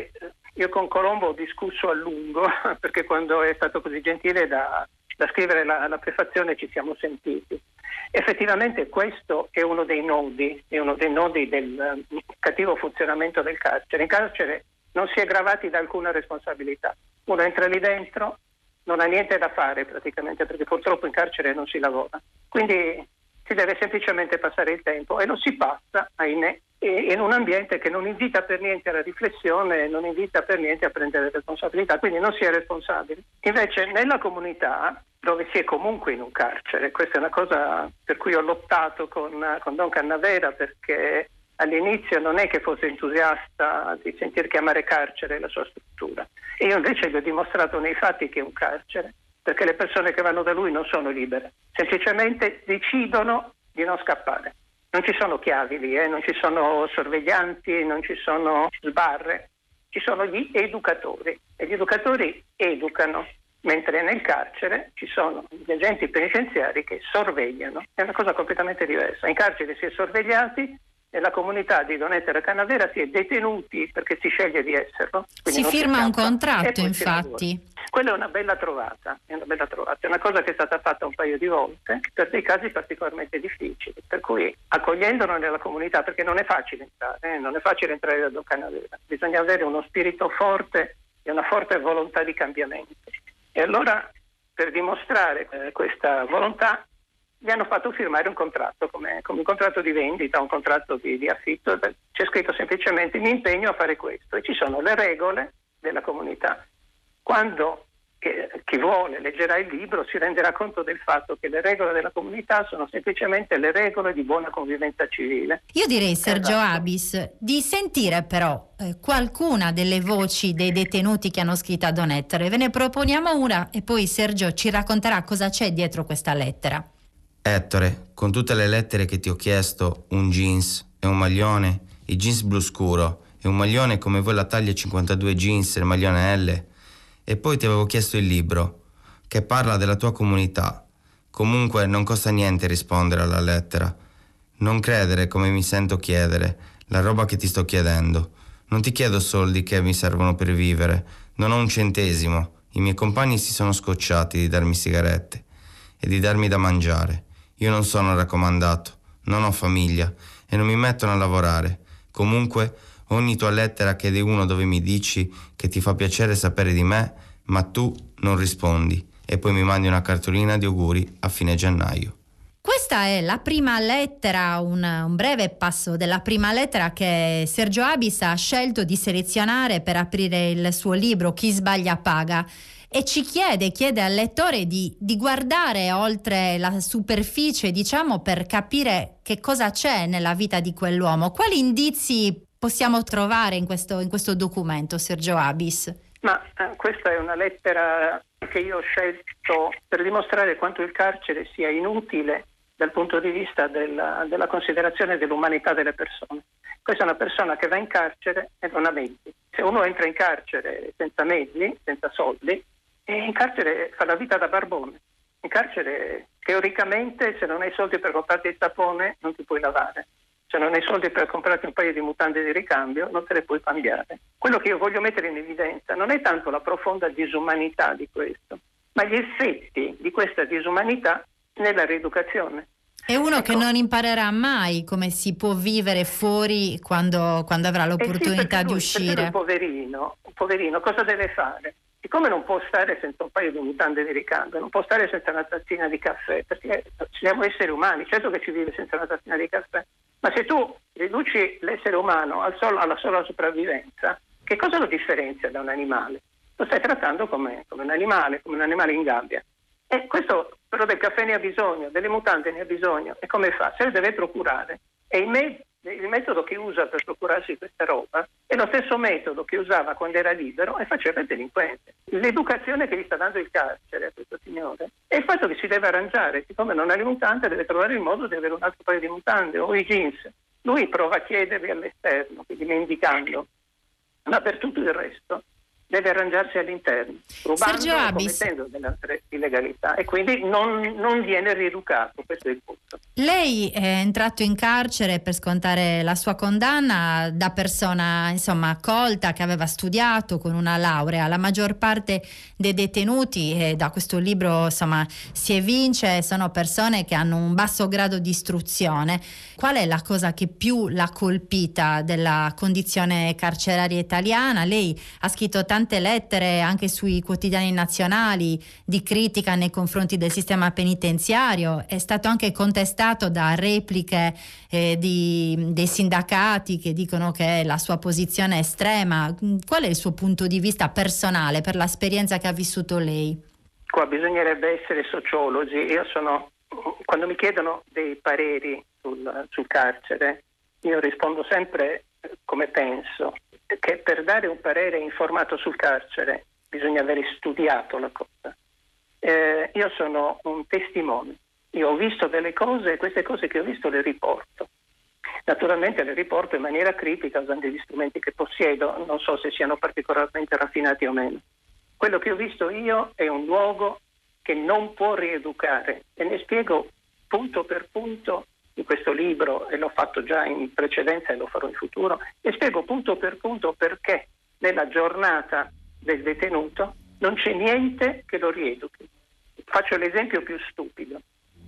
io con Colombo ho discusso a lungo perché quando è stato così gentile da da scrivere la, la, prefazione ci siamo sentiti. Effettivamente questo è uno dei nodi, uno dei nodi del uh, cattivo funzionamento del carcere. In carcere non si è gravati da alcuna responsabilità. Uno entra lì dentro, non ha niente da fare praticamente perché purtroppo in carcere non si lavora. Quindi si deve semplicemente passare il tempo e lo si passa, ahimè, in un ambiente che non invita per niente alla riflessione, non invita per niente a prendere responsabilità, quindi non si è responsabili. Invece nella comunità, dove si è comunque in un carcere, questa è una cosa per cui ho lottato con, con Don Cannavera perché all'inizio non è che fosse entusiasta di sentir chiamare carcere la sua struttura. Io invece gli ho dimostrato nei fatti che è un carcere, perché le persone che vanno da lui non sono libere, semplicemente decidono di non scappare. Non ci sono chiavi lì, eh? non ci sono sorveglianti, non ci sono sbarre, ci sono gli educatori e gli educatori educano, mentre nel carcere ci sono gli agenti penitenziari che sorvegliano. È una cosa completamente diversa. In carcere si è sorvegliati nella comunità di Donetera Canavera si è detenuti perché si sceglie di esserlo. Si firma si un contratto, infatti. Quella è una bella trovata, è una bella trovata, è una cosa che è stata fatta un paio di volte per dei casi particolarmente difficili, per cui accogliendolo nella comunità, perché non è facile entrare, eh, non è facile entrare da Don Canavera, bisogna avere uno spirito forte e una forte volontà di cambiamento. E allora per dimostrare eh, questa volontà gli hanno fatto firmare un contratto come, come un contratto di vendita, un contratto di, di, affitto, c'è scritto semplicemente mi impegno a fare questo e ci sono le regole della comunità. Quando chi vuole leggerà il libro si renderà conto del fatto che le regole della comunità sono semplicemente le regole di buona convivenza civile. Io direi, Sergio esatto. Abis, di sentire però eh, qualcuna delle voci dei detenuti che hanno scritto a Don Ettore. Ve ne proponiamo una e poi Sergio ci racconterà cosa c'è dietro questa lettera. Ettore, con tutte le lettere che ti ho chiesto, un jeans e un maglione, il jeans blu scuro e un maglione come voi la taglia 52 jeans e il maglione L. E poi ti avevo chiesto il libro, che parla della tua comunità. Comunque non costa niente rispondere alla lettera. Non credere come mi sento chiedere, la roba che ti sto chiedendo. Non ti chiedo soldi che mi servono per vivere, non ho un centesimo. I miei compagni si sono scocciati di darmi sigarette e di darmi da mangiare. Io non sono raccomandato, non ho famiglia e non mi mettono a lavorare. Comunque, ogni tua lettera chiede uno dove mi dici che ti fa piacere sapere di me, ma tu non rispondi e poi mi mandi una cartolina di auguri a fine gennaio. Questa è la prima lettera, un, un, breve passo della prima lettera che Sergio Abis ha scelto di selezionare per aprire il suo libro Chi sbaglia paga e ci chiede, chiede al lettore di, di guardare oltre la superficie, diciamo, per capire che cosa c'è nella vita di quell'uomo. Quali indizi possiamo trovare in questo, in questo documento, Sergio Abis? Ma eh, questa è una lettera che io ho scelto per dimostrare quanto il carcere sia inutile dal punto di vista della, della, considerazione dell'umanità delle persone. Questa è una persona che va in carcere e non ha mezzi. Se uno entra in carcere senza mezzi, senza soldi, in carcere fa la vita da barbone. In carcere teoricamente se non hai soldi per comprarti il sapone non ti puoi lavare. Se non hai soldi per comprarti un paio di mutande di ricambio non te le puoi cambiare. Quello che io voglio mettere in evidenza non è tanto la profonda disumanità di questo, ma gli effetti di questa disumanità nella rieducazione. È uno ecco. che non imparerà mai come si può vivere fuori quando, quando avrà l'opportunità eh sì, di lui, uscire. Un poverino, un poverino, cosa deve fare? Siccome non può stare senza un paio di mutande di ricambio, non può stare senza una tazzina di caffè, perché siamo esseri umani, certo che si vive senza una tazzina di caffè, ma se tu riduci l'essere umano al solo, alla sola sopravvivenza, che cosa lo differenzia da un animale? Lo stai trattando come, come un animale, come un animale in gabbia. E questo però del caffè ne ha bisogno, delle mutande ne ha bisogno, e come fa? Se le deve procurare. E i mezzi il metodo che usa per procurarsi questa roba è lo stesso metodo che usava quando era libero e faceva il delinquente. L'educazione che gli sta dando il carcere a questo signore è il fatto che si deve arrangiare, siccome non ha le mutande deve trovare il modo di avere un altro paio di mutande o i jeans. Lui prova a chiederli all'esterno, quindi mendicando, ma per tutto il resto deve arrangiarsi all'interno, rubando Sergio e Abis. commettendo delle altre illegalità e quindi non, non viene rieducato, questo è il punto. Lei è entrato in carcere per scontare la sua condanna da persona insomma colta che aveva studiato con una laurea. La maggior parte dei detenuti e da questo libro insomma si evince sono persone che hanno un basso grado di istruzione. Qual è la cosa che più l'ha colpita della condizione carceraria italiana? Lei ha scritto tante lettere anche sui quotidiani nazionali di critica nei confronti del sistema penitenziario, è stato anche contestato da repliche eh, di- dei sindacati che dicono che la sua posizione è estrema. Qual è il suo punto di vista personale per l'esperienza che ha vissuto lei? Qua bisognerebbe essere sociologi. Io sono, quando mi chiedono dei pareri sul, sul carcere, io rispondo sempre eh, come penso, che per dare un parere informato sul carcere bisogna aver studiato la cosa. Eh, io sono un testimone, io ho visto delle cose e queste cose che ho visto le riporto. Naturalmente le riporto in maniera critica usando gli strumenti che possiedo, non so se siano particolarmente raffinati o meno. Quello che ho visto io è un luogo che non può rieducare e ne spiego punto per punto in questo libro e l'ho fatto già in precedenza e lo farò in futuro e spiego punto per punto perché nella giornata del detenuto non c'è niente che lo rieduchi. Faccio l'esempio più stupido.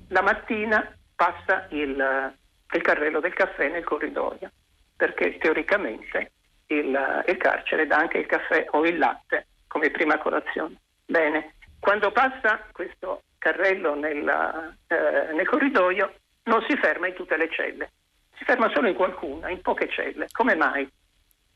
La mattina passa il, il carrello del caffè nel corridoio perché teoricamente il, il carcere dà anche il caffè o il latte come prima colazione. Bene, quando passa questo carrello nella, eh, nel corridoio non si ferma in tutte le celle, si ferma solo in qualcuna, in poche celle. Come mai?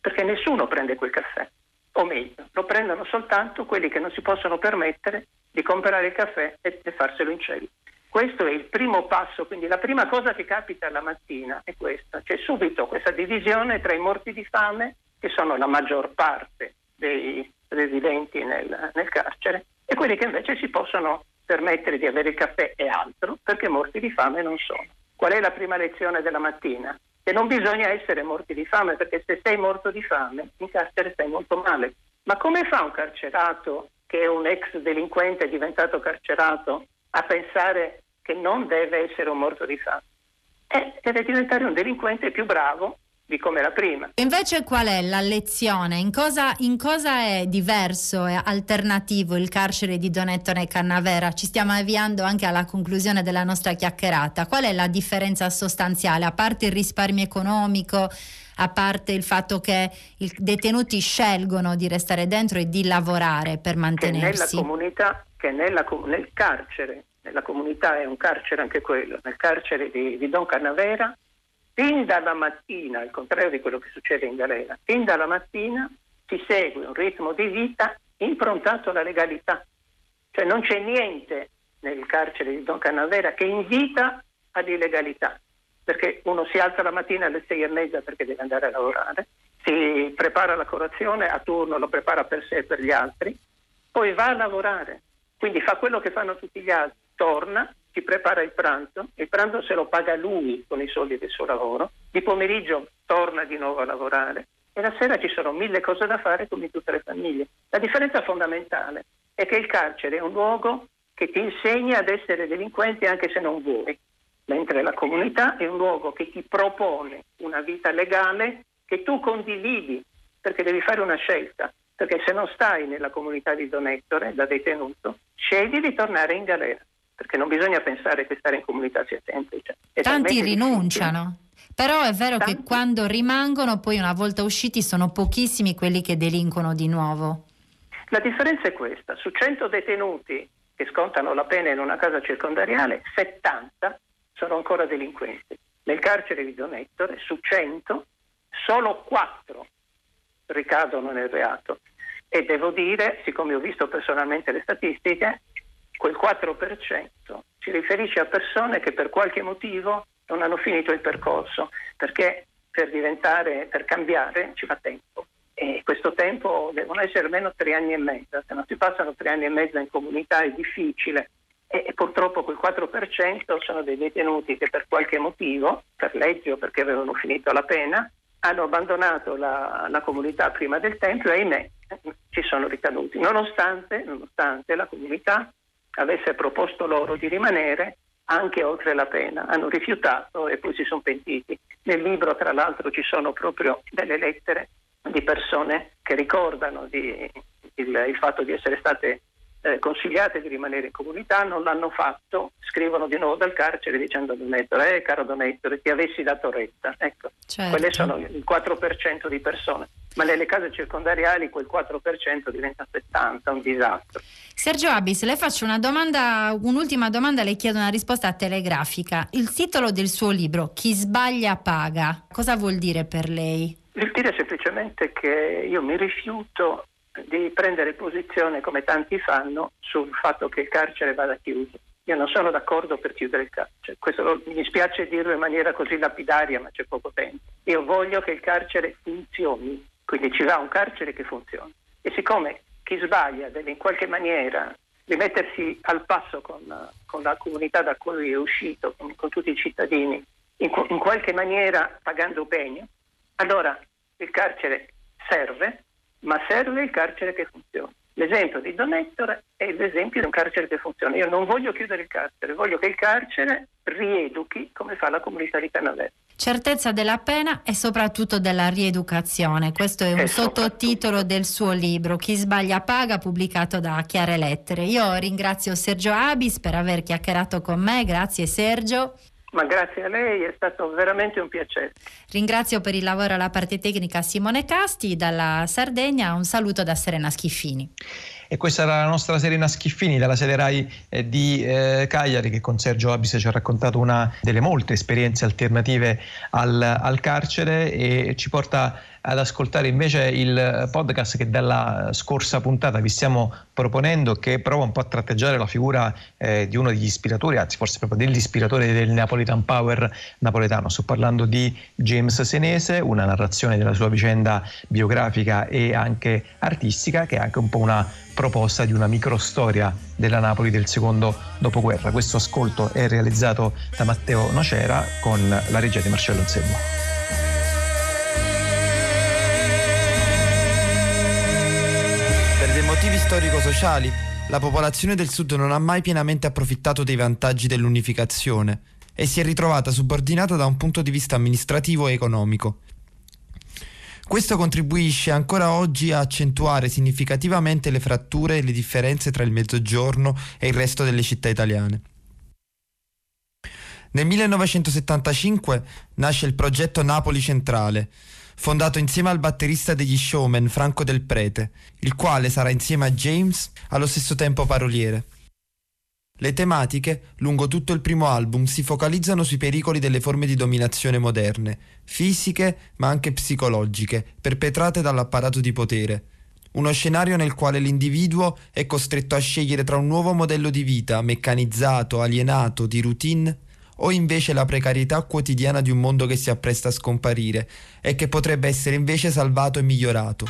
Perché nessuno prende quel caffè, o meglio, lo prendono soltanto quelli che non si possono permettere di comprare il caffè e, e farselo in cella. Questo è il primo passo, quindi la prima cosa che capita la mattina è questa, c'è subito questa divisione tra i morti di fame, che sono la maggior parte dei residenti nel, nel carcere, e quelli che invece si possono permettere di avere il caffè e altro, perché morti di fame non sono. Qual è la prima lezione della mattina? Che non bisogna essere morti di fame, perché se sei morto di fame, in carcere stai molto male. Ma come fa un carcerato che è un ex delinquente diventato carcerato a pensare che non deve essere un morto di fame? Eh, deve diventare un delinquente più bravo di come era prima. Invece qual è la lezione? In cosa, in cosa è diverso e alternativo il carcere di Donettone e Cannavera? Ci stiamo avviando anche alla conclusione della nostra chiacchierata. Qual è la differenza sostanziale? A parte il risparmio economico, a parte il fatto che i detenuti scelgono di restare dentro e di lavorare per Che nella mantenersi. comunità, che nella nel carcere, nella comunità è un carcere anche quello, nel carcere di, di Don Cannavera, fin dalla mattina, al contrario di quello che succede in galera, fin dalla mattina si segue un ritmo di vita improntato alla legalità. Cioè non c'è niente nel carcere di Don Cannavera che invita all'illegalità, perché uno si alza la mattina alle sei e mezza perché deve andare a lavorare, si prepara la colazione a turno, lo prepara per sé e per gli altri, poi va a lavorare, quindi fa quello che fanno tutti gli altri, torna, si prepara il pranzo, il pranzo se lo paga lui con i soldi del suo lavoro, di pomeriggio torna di nuovo a lavorare e la sera ci sono mille cose da fare come in tutte le famiglie. La differenza fondamentale è che il carcere è un luogo che ti insegna ad essere delinquente anche se non vuoi, mentre la comunità è un luogo che ti propone una vita legale che tu condividi perché devi fare una scelta, perché se non stai nella comunità di Don Ettore da detenuto, scegli di tornare in galera, perché non bisogna pensare che stare in comunità sia semplice. È Tanti rinunciano. Però è vero che quando rimangono, poi una volta usciti, sono pochissimi quelli che delinquono di nuovo. La differenza è questa, su 100 detenuti che scontano la pena in una casa circondariale, 70 sono ancora delinquenti. Nel carcere di Don Ettore, su 100, solo 4 ricadono nel reato. E devo dire, siccome ho visto personalmente le statistiche, quel 4% si riferisce a persone che per qualche motivo non hanno finito il percorso, perché per diventare, per cambiare ci va tempo. E questo tempo devono essere almeno tre anni e mezzo, se non si passano tre anni e mezzo in comunità è difficile. E, e purtroppo quel 4% sono dei detenuti che per qualche motivo, per legge o perché avevano finito la pena, hanno abbandonato la, la comunità prima del tempo e ahimè ci sono ricaduti, nonostante, nonostante la comunità avesse proposto loro di rimanere anche oltre la pena. Hanno rifiutato e poi si sono pentiti. Nel libro, tra l'altro, ci sono proprio delle lettere di persone che ricordano di, il, il, fatto di essere state eh, consigliate di rimanere in comunità, non l'hanno fatto, scrivono di nuovo dal carcere dicendo a Donettore, eh caro Donettore, ti avessi dato retta. Ecco, certo. quelle sono il 4% di persone, ma nelle case circondariali quel 4% diventa 70%, un disastro. Sergio Abis, le faccio una domanda, un'ultima domanda, le chiedo una risposta telegrafica. Il titolo del suo libro, Chi sbaglia paga, cosa vuol dire per lei? Il dire semplicemente che io mi rifiuto di prendere posizione, come tanti fanno, sul fatto che il carcere vada chiuso. Io non sono d'accordo per chiudere il carcere, questo lo, mi spiace dirlo in maniera così lapidaria, ma c'è poco tempo. Io voglio che il carcere funzioni, quindi ci va un carcere che funzioni. E siccome chi sbaglia deve in qualche maniera rimettersi al passo con, con la comunità da cui è uscito, con, con tutti i cittadini, in, in qualche maniera pagando pegno, allora il carcere serve, ma serve il carcere che funziona. L'esempio di Don Ettore è l'esempio di un carcere che funziona. Io non voglio chiudere il carcere, voglio che il carcere rieduchi come fa la comunità di Canavera. Certezza della pena e soprattutto della rieducazione. Questo è un E sottotitolo del suo libro, Chi sbaglia paga, pubblicato da Chiare Lettere. Io ringrazio Sergio Abis per aver chiacchierato con me. Grazie Sergio. Ma grazie a lei, è stato veramente un piacere. Ringrazio per il lavoro alla parte tecnica Simone Casti, dalla Sardegna un saluto da Serena Schiffini. E questa era la nostra Serena Schiffini dalla sede RAI eh, di eh, Cagliari che con Sergio Abis ci ha raccontato una delle molte esperienze alternative al, al carcere e ci porta ad ascoltare invece il podcast che dalla scorsa puntata vi stiamo proponendo che prova un po' a tratteggiare la figura eh, di uno degli ispiratori, anzi forse proprio dell'ispiratore del Napolitan Power napoletano. Sto parlando di James Senese, una narrazione della sua vicenda biografica e anche artistica che è anche un po' una proposta di una microstoria della Napoli del secondo dopoguerra. Questo ascolto è realizzato da Matteo Nocera con la regia di Marcello Anselmo. Per dei motivi storico-sociali, la popolazione del sud non ha mai pienamente approfittato dei vantaggi dell'unificazione e si è ritrovata subordinata da un punto di vista amministrativo e economico. Questo contribuisce ancora oggi a accentuare significativamente le fratture e le differenze tra il mezzogiorno e il resto delle città italiane. Nel 1975 nasce il progetto Napoli Centrale, fondato insieme al batterista degli showman Franco Del Prete, il quale sarà insieme a James allo stesso tempo paroliere. Le tematiche, lungo tutto il primo album, si focalizzano sui pericoli delle forme di dominazione moderne, fisiche ma anche psicologiche, perpetrate dall'apparato di potere. Uno scenario nel quale l'individuo è costretto a scegliere tra un nuovo modello di vita, meccanizzato, alienato, di routine, o invece la precarietà quotidiana di un mondo che si appresta a scomparire e che potrebbe essere invece salvato e migliorato.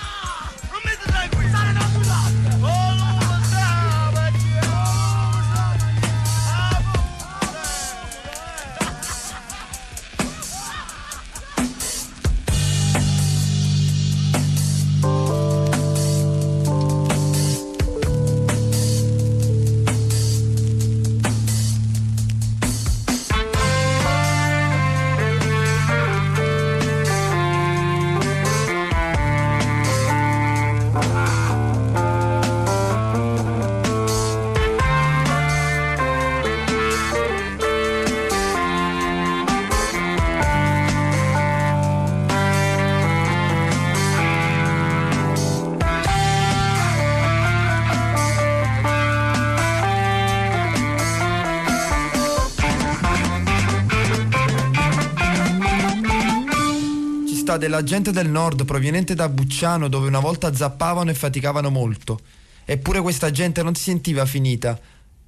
Della gente del nord proveniente da Bucciano dove una volta zappavano e faticavano molto. Eppure questa gente non si sentiva finita,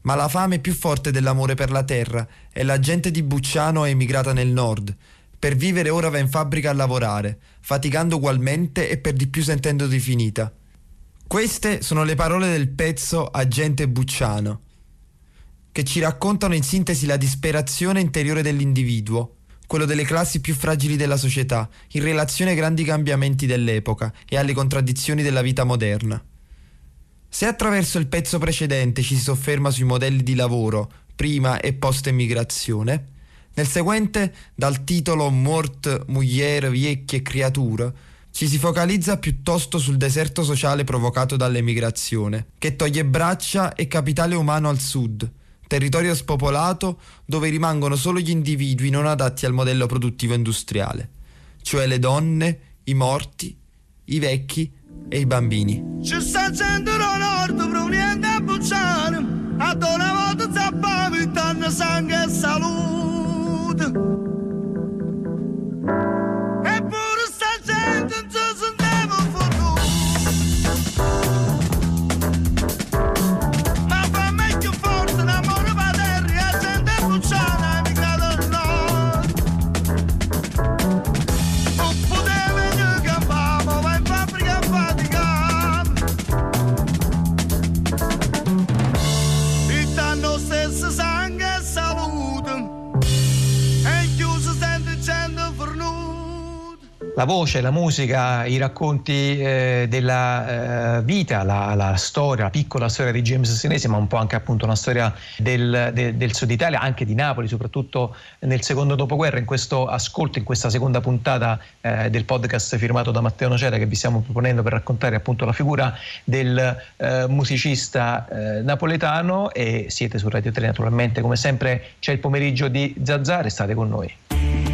ma la fame è più forte dell'amore per la terra e la gente di Bucciano è emigrata nel nord, Per vivere ora va in fabbrica a lavorare, faticando ugualmente e per di più sentendoti finita. Queste sono le parole del pezzo Agente Bucciano, che ci raccontano in sintesi la disperazione interiore dell'individuo, quello delle classi più fragili della società, in relazione ai grandi cambiamenti dell'epoca e alle contraddizioni della vita moderna. Se attraverso il pezzo precedente ci si sofferma sui modelli di lavoro, prima e post emigrazione, nel seguente, dal titolo Mort, Mugliere, Viecchi e Creature, ci si focalizza piuttosto sul deserto sociale provocato dall'emigrazione, che toglie braccia e capitale umano al sud, territorio spopolato dove rimangono solo gli individui non adatti al modello produttivo industriale, cioè le donne, i morti, i vecchi e i bambini. Ci sta. La voce, la musica, i racconti eh, della eh, vita, la, la storia, la piccola storia di James Sinesi, ma un po' anche appunto una storia del, de- del Sud Italia, anche di Napoli, soprattutto nel secondo dopoguerra, in questo ascolto, in questa seconda puntata eh, del podcast firmato da Matteo Nocera che vi stiamo proponendo per raccontare appunto la figura del eh, musicista eh, napoletano e siete su Radio 3 naturalmente, come sempre c'è il pomeriggio di Zazà, restate con noi.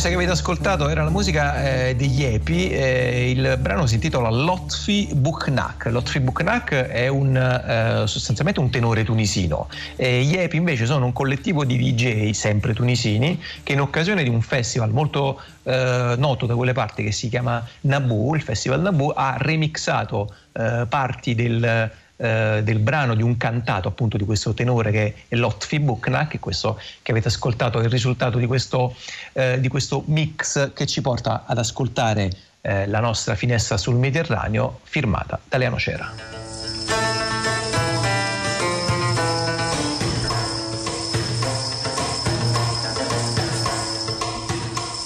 Questa che avete ascoltato era la musica eh, degli Epi, eh, il brano si intitola Lotfi Buknak. Lotfi Buknak è un, eh, sostanzialmente un tenore tunisino. gli Epi invece sono un collettivo di DJ sempre tunisini che in occasione di un festival molto eh, noto da quelle parti che si chiama Nabu, il festival Nabu, ha remixato eh, parti del eh, del brano di un cantato appunto di questo tenore che è Lotfi Buknak, questo che avete ascoltato è il risultato di questo, eh, di questo mix che ci porta ad ascoltare eh, la nostra finestra sul Mediterraneo firmata da Leano Cera.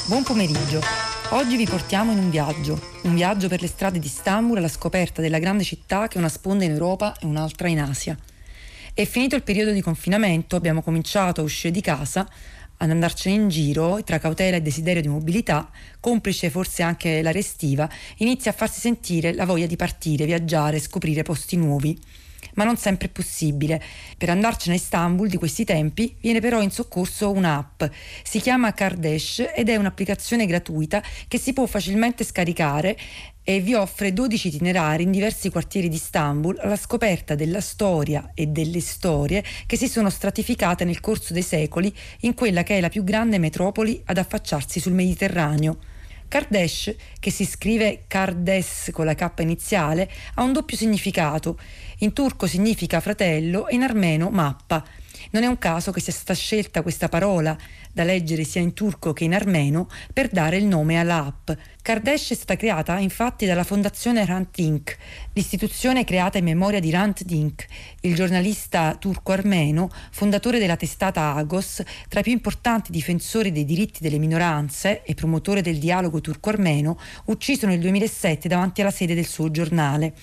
Buon pomeriggio. Oggi vi portiamo in un viaggio, un viaggio per le strade di Istanbul alla scoperta della grande città che è una sponda in Europa e un'altra in Asia. E finito il periodo di confinamento abbiamo cominciato a uscire di casa, ad andarcene in giro e tra cautela e desiderio di mobilità, complice forse anche l'aria estiva, inizia a farsi sentire la voglia di partire, viaggiare, scoprire posti nuovi ma non sempre è possibile. Per andarcene a Istanbul di questi tempi viene però in soccorso un'app. Si chiama Kardesh ed è un'applicazione gratuita che si può facilmente scaricare e vi offre 12 itinerari in diversi quartieri di Istanbul alla scoperta della storia e delle storie che si sono stratificate nel corso dei secoli in quella che è la più grande metropoli ad affacciarsi sul Mediterraneo. Kardesh, che si scrive Kardes con la K iniziale, ha un doppio significato. In turco significa fratello e in armeno mappa. Non è un caso che sia stata scelta questa parola, da leggere sia in turco che in armeno, per dare il nome all'app. Kardesh è stata creata infatti dalla fondazione Rant Dink, l'istituzione creata in memoria di Rant Dink, il giornalista turco-armeno, fondatore della testata Agos, tra i più importanti difensori dei diritti delle minoranze e promotore del dialogo turco-armeno, ucciso nel 2007 davanti alla sede del suo giornale.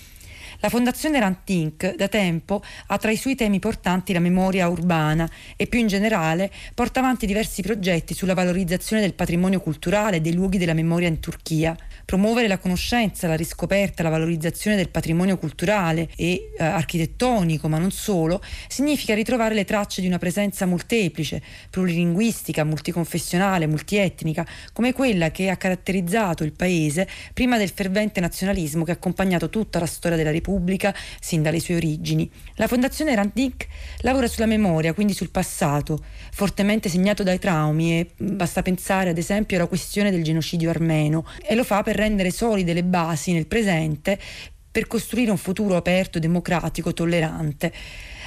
La Fondazione Rantink da tempo ha tra i suoi temi portanti la memoria urbana e più in generale porta avanti diversi progetti sulla valorizzazione del patrimonio culturale e dei luoghi della memoria in Turchia. Promuovere la conoscenza, la riscoperta, la valorizzazione del patrimonio culturale e eh, architettonico, ma non solo, significa ritrovare le tracce di una presenza molteplice, plurilinguistica, multiconfessionale, multietnica, come quella che ha caratterizzato il paese prima del fervente nazionalismo che ha accompagnato tutta la storia della Repubblica sin dalle sue origini. La Fondazione Randik lavora sulla memoria, quindi sul passato, fortemente segnato dai traumi e basta pensare ad esempio alla questione del genocidio armeno e lo fa per rendere solide le basi nel presente per costruire un futuro aperto, democratico, tollerante.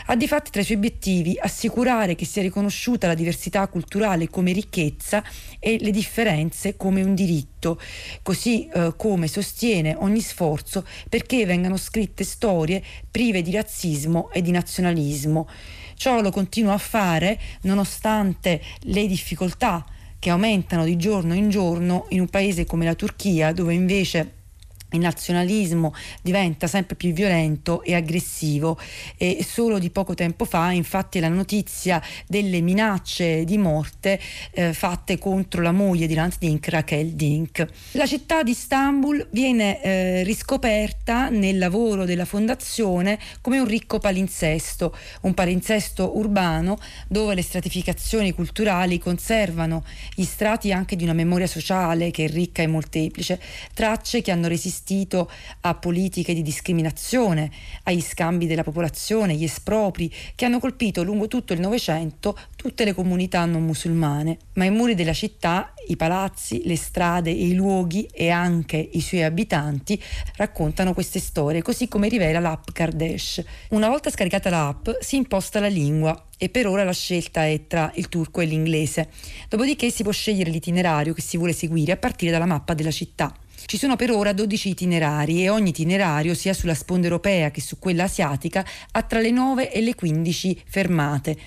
Ha di fatti tra i suoi obiettivi assicurare che sia riconosciuta la diversità culturale come ricchezza e le differenze come un diritto, così eh, come sostiene ogni sforzo perché vengano scritte storie prive di razzismo e di nazionalismo. Ciò lo continua a fare nonostante le difficoltà che aumentano di giorno in giorno in un paese come la Turchia, dove invece il nazionalismo diventa sempre più violento e aggressivo e solo di poco tempo fa infatti la notizia delle minacce di morte eh, fatte contro la moglie di Hrant Dink, Raquel Dink. La città di Istanbul viene eh, riscoperta nel lavoro della fondazione come un ricco palinsesto, un palinsesto urbano dove le stratificazioni culturali conservano gli strati anche di una memoria sociale che è ricca e molteplice, tracce che hanno resistito assistito a politiche di discriminazione, agli scambi della popolazione, gli espropri che hanno colpito lungo tutto il Novecento tutte le comunità non musulmane. Ma i muri della città, i palazzi, le strade i luoghi e anche i suoi abitanti raccontano queste storie, così come rivela l'app Kardesh. Una volta scaricata l'app si imposta la lingua e per ora la scelta è tra il turco e l'inglese. Dopodiché si può scegliere l'itinerario che si vuole seguire a partire dalla mappa della città. Ci sono per ora 12 itinerari e ogni itinerario, sia sulla sponda europea che su quella asiatica, ha tra le 9 e le 15 fermate.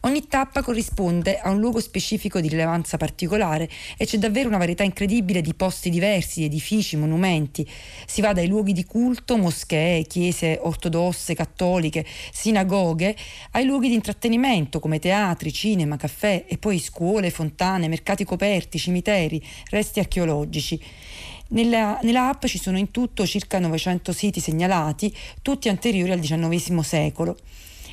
Ogni tappa corrisponde a un luogo specifico di rilevanza particolare e c'è davvero una varietà incredibile di posti diversi, edifici, monumenti. Si va dai luoghi di culto, moschee, chiese ortodosse, cattoliche, sinagoghe, ai luoghi di intrattenimento come teatri, cinema, caffè e poi scuole, fontane, mercati coperti, cimiteri, resti archeologici. Nella, nella, app ci sono in tutto circa 900 siti segnalati, tutti anteriori al XIX secolo.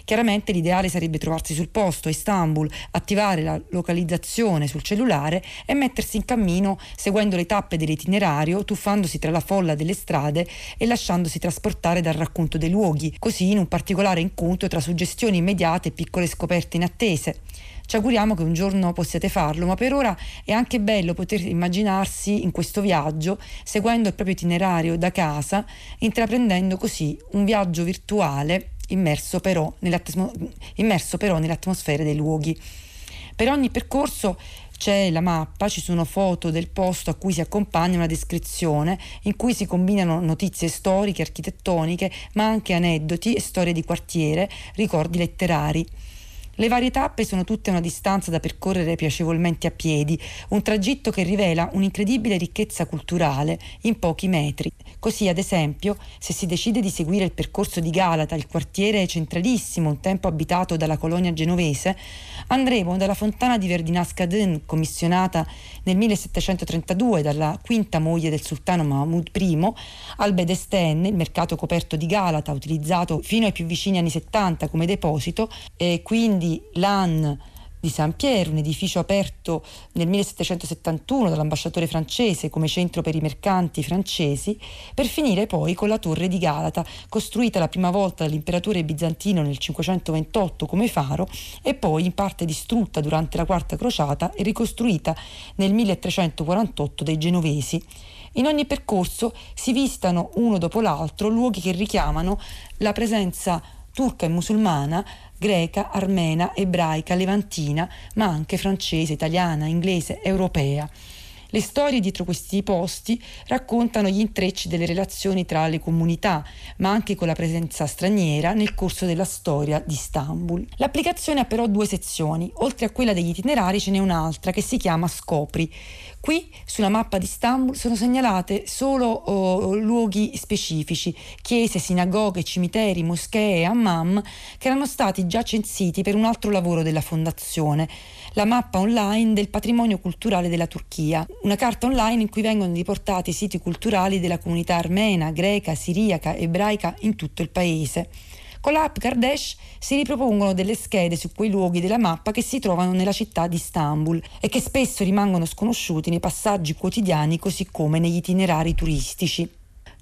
Chiaramente l'ideale sarebbe trovarsi sul posto a Istanbul, attivare la localizzazione sul cellulare e mettersi in cammino seguendo le tappe dell'itinerario, tuffandosi tra la folla delle strade e lasciandosi trasportare dal racconto dei luoghi, così in un particolare incontro tra suggestioni immediate e piccole scoperte inattese. Ci auguriamo che un giorno possiate farlo, ma per ora è anche bello poter immaginarsi in questo viaggio, seguendo il proprio itinerario da casa, intraprendendo così un viaggio virtuale immerso però, immerso però nell'atmosfera dei luoghi. Per ogni percorso c'è la mappa, ci sono foto del posto a cui si accompagna una descrizione in cui si combinano notizie storiche, architettoniche, ma anche aneddoti e storie di quartiere, ricordi letterari. Le varie tappe sono tutte una distanza da percorrere piacevolmente a piedi, un tragitto che rivela un'incredibile ricchezza culturale in pochi metri. Così, ad esempio, se si decide di seguire il percorso di Galata, il quartiere centralissimo, un tempo abitato dalla colonia genovese, andremo dalla fontana di Verdinasca Dün, commissionata nel 1732 dalla quinta moglie del sultano Mahmud I, al Bedesten, il mercato coperto di Galata, utilizzato fino ai più vicini anni 70 come deposito, e quindi l'AN di Saint Pierre, un edificio aperto nel 1771 dall'ambasciatore francese come centro per i mercanti francesi, per finire poi con la torre di Galata, costruita la prima volta dall'imperatore bizantino nel 528 come faro e poi in parte distrutta durante la quarta crociata e ricostruita nel 1348 dai genovesi. In ogni percorso si visitano uno dopo l'altro luoghi che richiamano la presenza turca e musulmana greca, armena, ebraica, levantina, ma anche francese, italiana, inglese, europea. Le storie dietro questi posti raccontano gli intrecci delle relazioni tra le comunità, ma anche con la presenza straniera nel corso della storia di Istanbul. L'applicazione ha però due sezioni. Oltre a quella degli itinerari ce n'è un'altra che si chiama Scopri. Qui sulla mappa di Istanbul sono segnalate solo oh, luoghi specifici, chiese, sinagoghe, cimiteri, moschee e hammam che erano stati già censiti per un altro lavoro della fondazione, la mappa online del patrimonio culturale della Turchia, una carta online in cui vengono riportati i siti culturali della comunità armena, greca, siriaca, ebraica in tutto il paese. Con l'app Kardesh si ripropongono delle schede su quei luoghi della mappa che si trovano nella città di Istanbul e che spesso rimangono sconosciuti nei passaggi quotidiani così come negli itinerari turistici.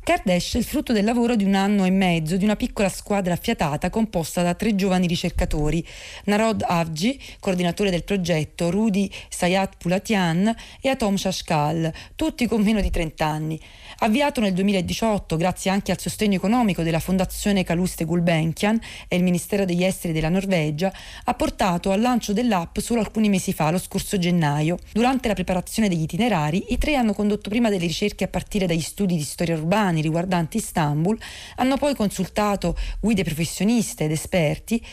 Kardesh è il frutto del lavoro di un anno e mezzo di una piccola squadra affiatata composta da tre giovani ricercatori, Narod Avgi, coordinatore del progetto, Rudy Sayat Pulatian e Atom Shashkal, tutti con meno di 30 anni. Avviato nel 2018 grazie anche al sostegno economico della Fondazione Caluste Gulbenkian e il Ministero degli Esteri della Norvegia, ha portato al lancio dell'app solo alcuni mesi fa, lo scorso gennaio. Durante la preparazione degli itinerari, i tre hanno condotto prima delle ricerche a partire dagli studi di storia italiani riguardanti Istanbul hanno poi consultato guide professioniste ed esperti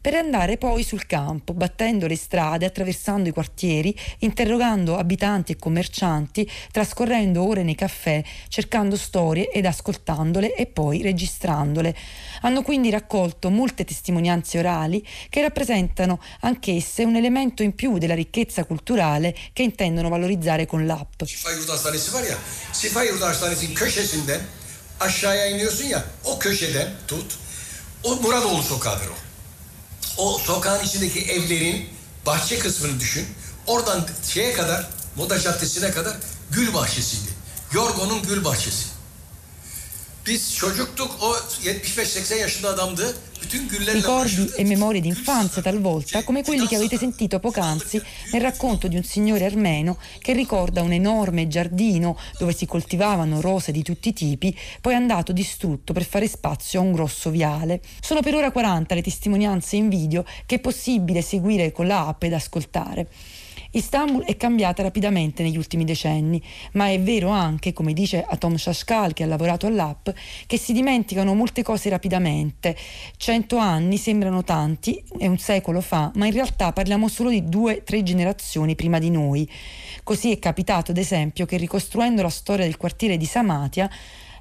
per andare poi sul campo, battendo le strade, attraversando i quartieri, interrogando abitanti e commercianti, trascorrendo ore nei caffè, cercando storie ed ascoltandole e poi registrandole. Hanno quindi raccolto molte testimonianze orali che rappresentano anch'esse un elemento in più della ricchezza culturale che intendono valorizzare con l'app. Şifa Yurdu Hastanesi var ya, Şifa Yurdu Hastanesi'nin köşesinden aşağıya iniyorsun ya, o köşeden tut, o Muradoğlu sokağıdır o. O sokağın içindeki evlerin bahçe kısmını düşün. Oradan şeye kadar, Moda Caddesi'ne kadar gül bahçesiydi. Yorgo'nun gül bahçesi. Biz çocuktuk, o 75-80 yaşında adamdı. Ricordi e memorie d'infanzia talvolta, come quelli che avete sentito poc'anzi nel racconto di un signore armeno che ricorda un enorme giardino dove si coltivavano rose di tutti i tipi, poi andato distrutto per fare spazio a un grosso viale. Sono per ora 40 le testimonianze in video che è possibile seguire con l'app ed ascoltare. Istanbul è cambiata rapidamente negli ultimi decenni, ma è vero anche, come dice Atom Shashkal che ha lavorato all'app, che si dimenticano molte cose rapidamente. Cento anni sembrano tanti, è un secolo fa, ma in realtà parliamo solo di due, tre generazioni prima di noi. Così è capitato, ad esempio, che ricostruendo la storia del quartiere di Samatia,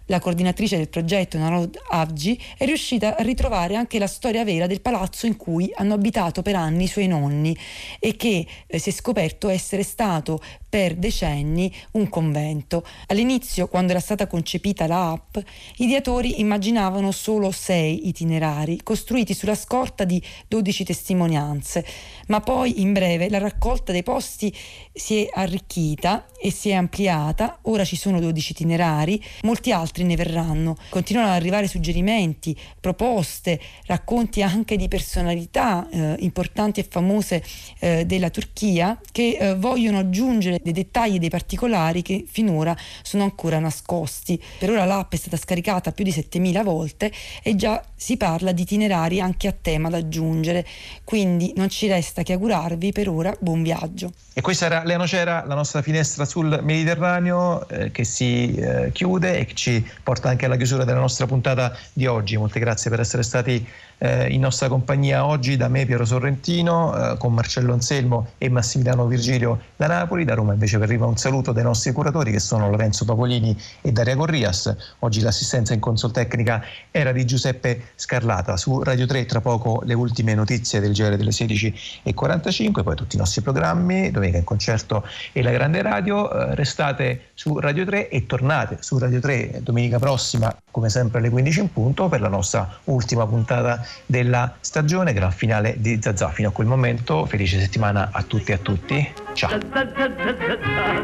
la coordinatrice del progetto Narod Avgi è riuscita a ritrovare anche la storia vera del palazzo in cui hanno abitato per anni i suoi nonni e che eh, si è scoperto essere stato per decenni un convento. All'inizio, quando era stata concepita la app, i ideatori immaginavano solo sei itinerari, costruiti sulla scorta di 12 testimonianze, ma poi in breve la raccolta dei posti si è arricchita e si è ampliata, ora ci sono 12 itinerari, molti altri ne verranno. Continuano ad arrivare suggerimenti, proposte, racconti anche di personalità eh, importanti e famose eh, della Turchia che eh, vogliono aggiungere dei dettagli e dei particolari che finora sono ancora nascosti. Per ora l'app è stata scaricata più di 7000 volte e già si parla di itinerari anche a tema da aggiungere, quindi non ci resta che augurarvi per ora buon viaggio. E questa era Lea Nocera, la nostra finestra sul Mediterraneo eh, che si eh, chiude e che ci porta anche alla chiusura della nostra puntata di oggi. Molte grazie per essere stati eh, in nostra compagnia oggi da me Piero Sorrentino, eh, con Marcello Anselmo e Massimiliano Virgilio da Napoli. Da Roma invece arriva un saluto dai nostri curatori che sono Lorenzo Papolini e Daria Corrias. Oggi l'assistenza in consol tecnica era di Giuseppe Scarlata. Su Radio 3 tra poco le ultime notizie del GR delle 16.45, poi tutti i nostri programmi, Domenica in concerto e la Grande Radio. Eh, restate su Radio 3 e tornate su Radio 3 domenica prossima, come sempre alle 15 in punto, per la nostra ultima puntata della stagione, gran finale di Zazà. Fino a quel momento, felice settimana a tutti e a tutti. Ciao. Piano, piano, piano,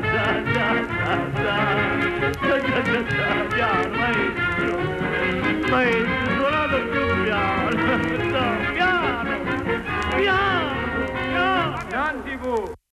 piano, piano,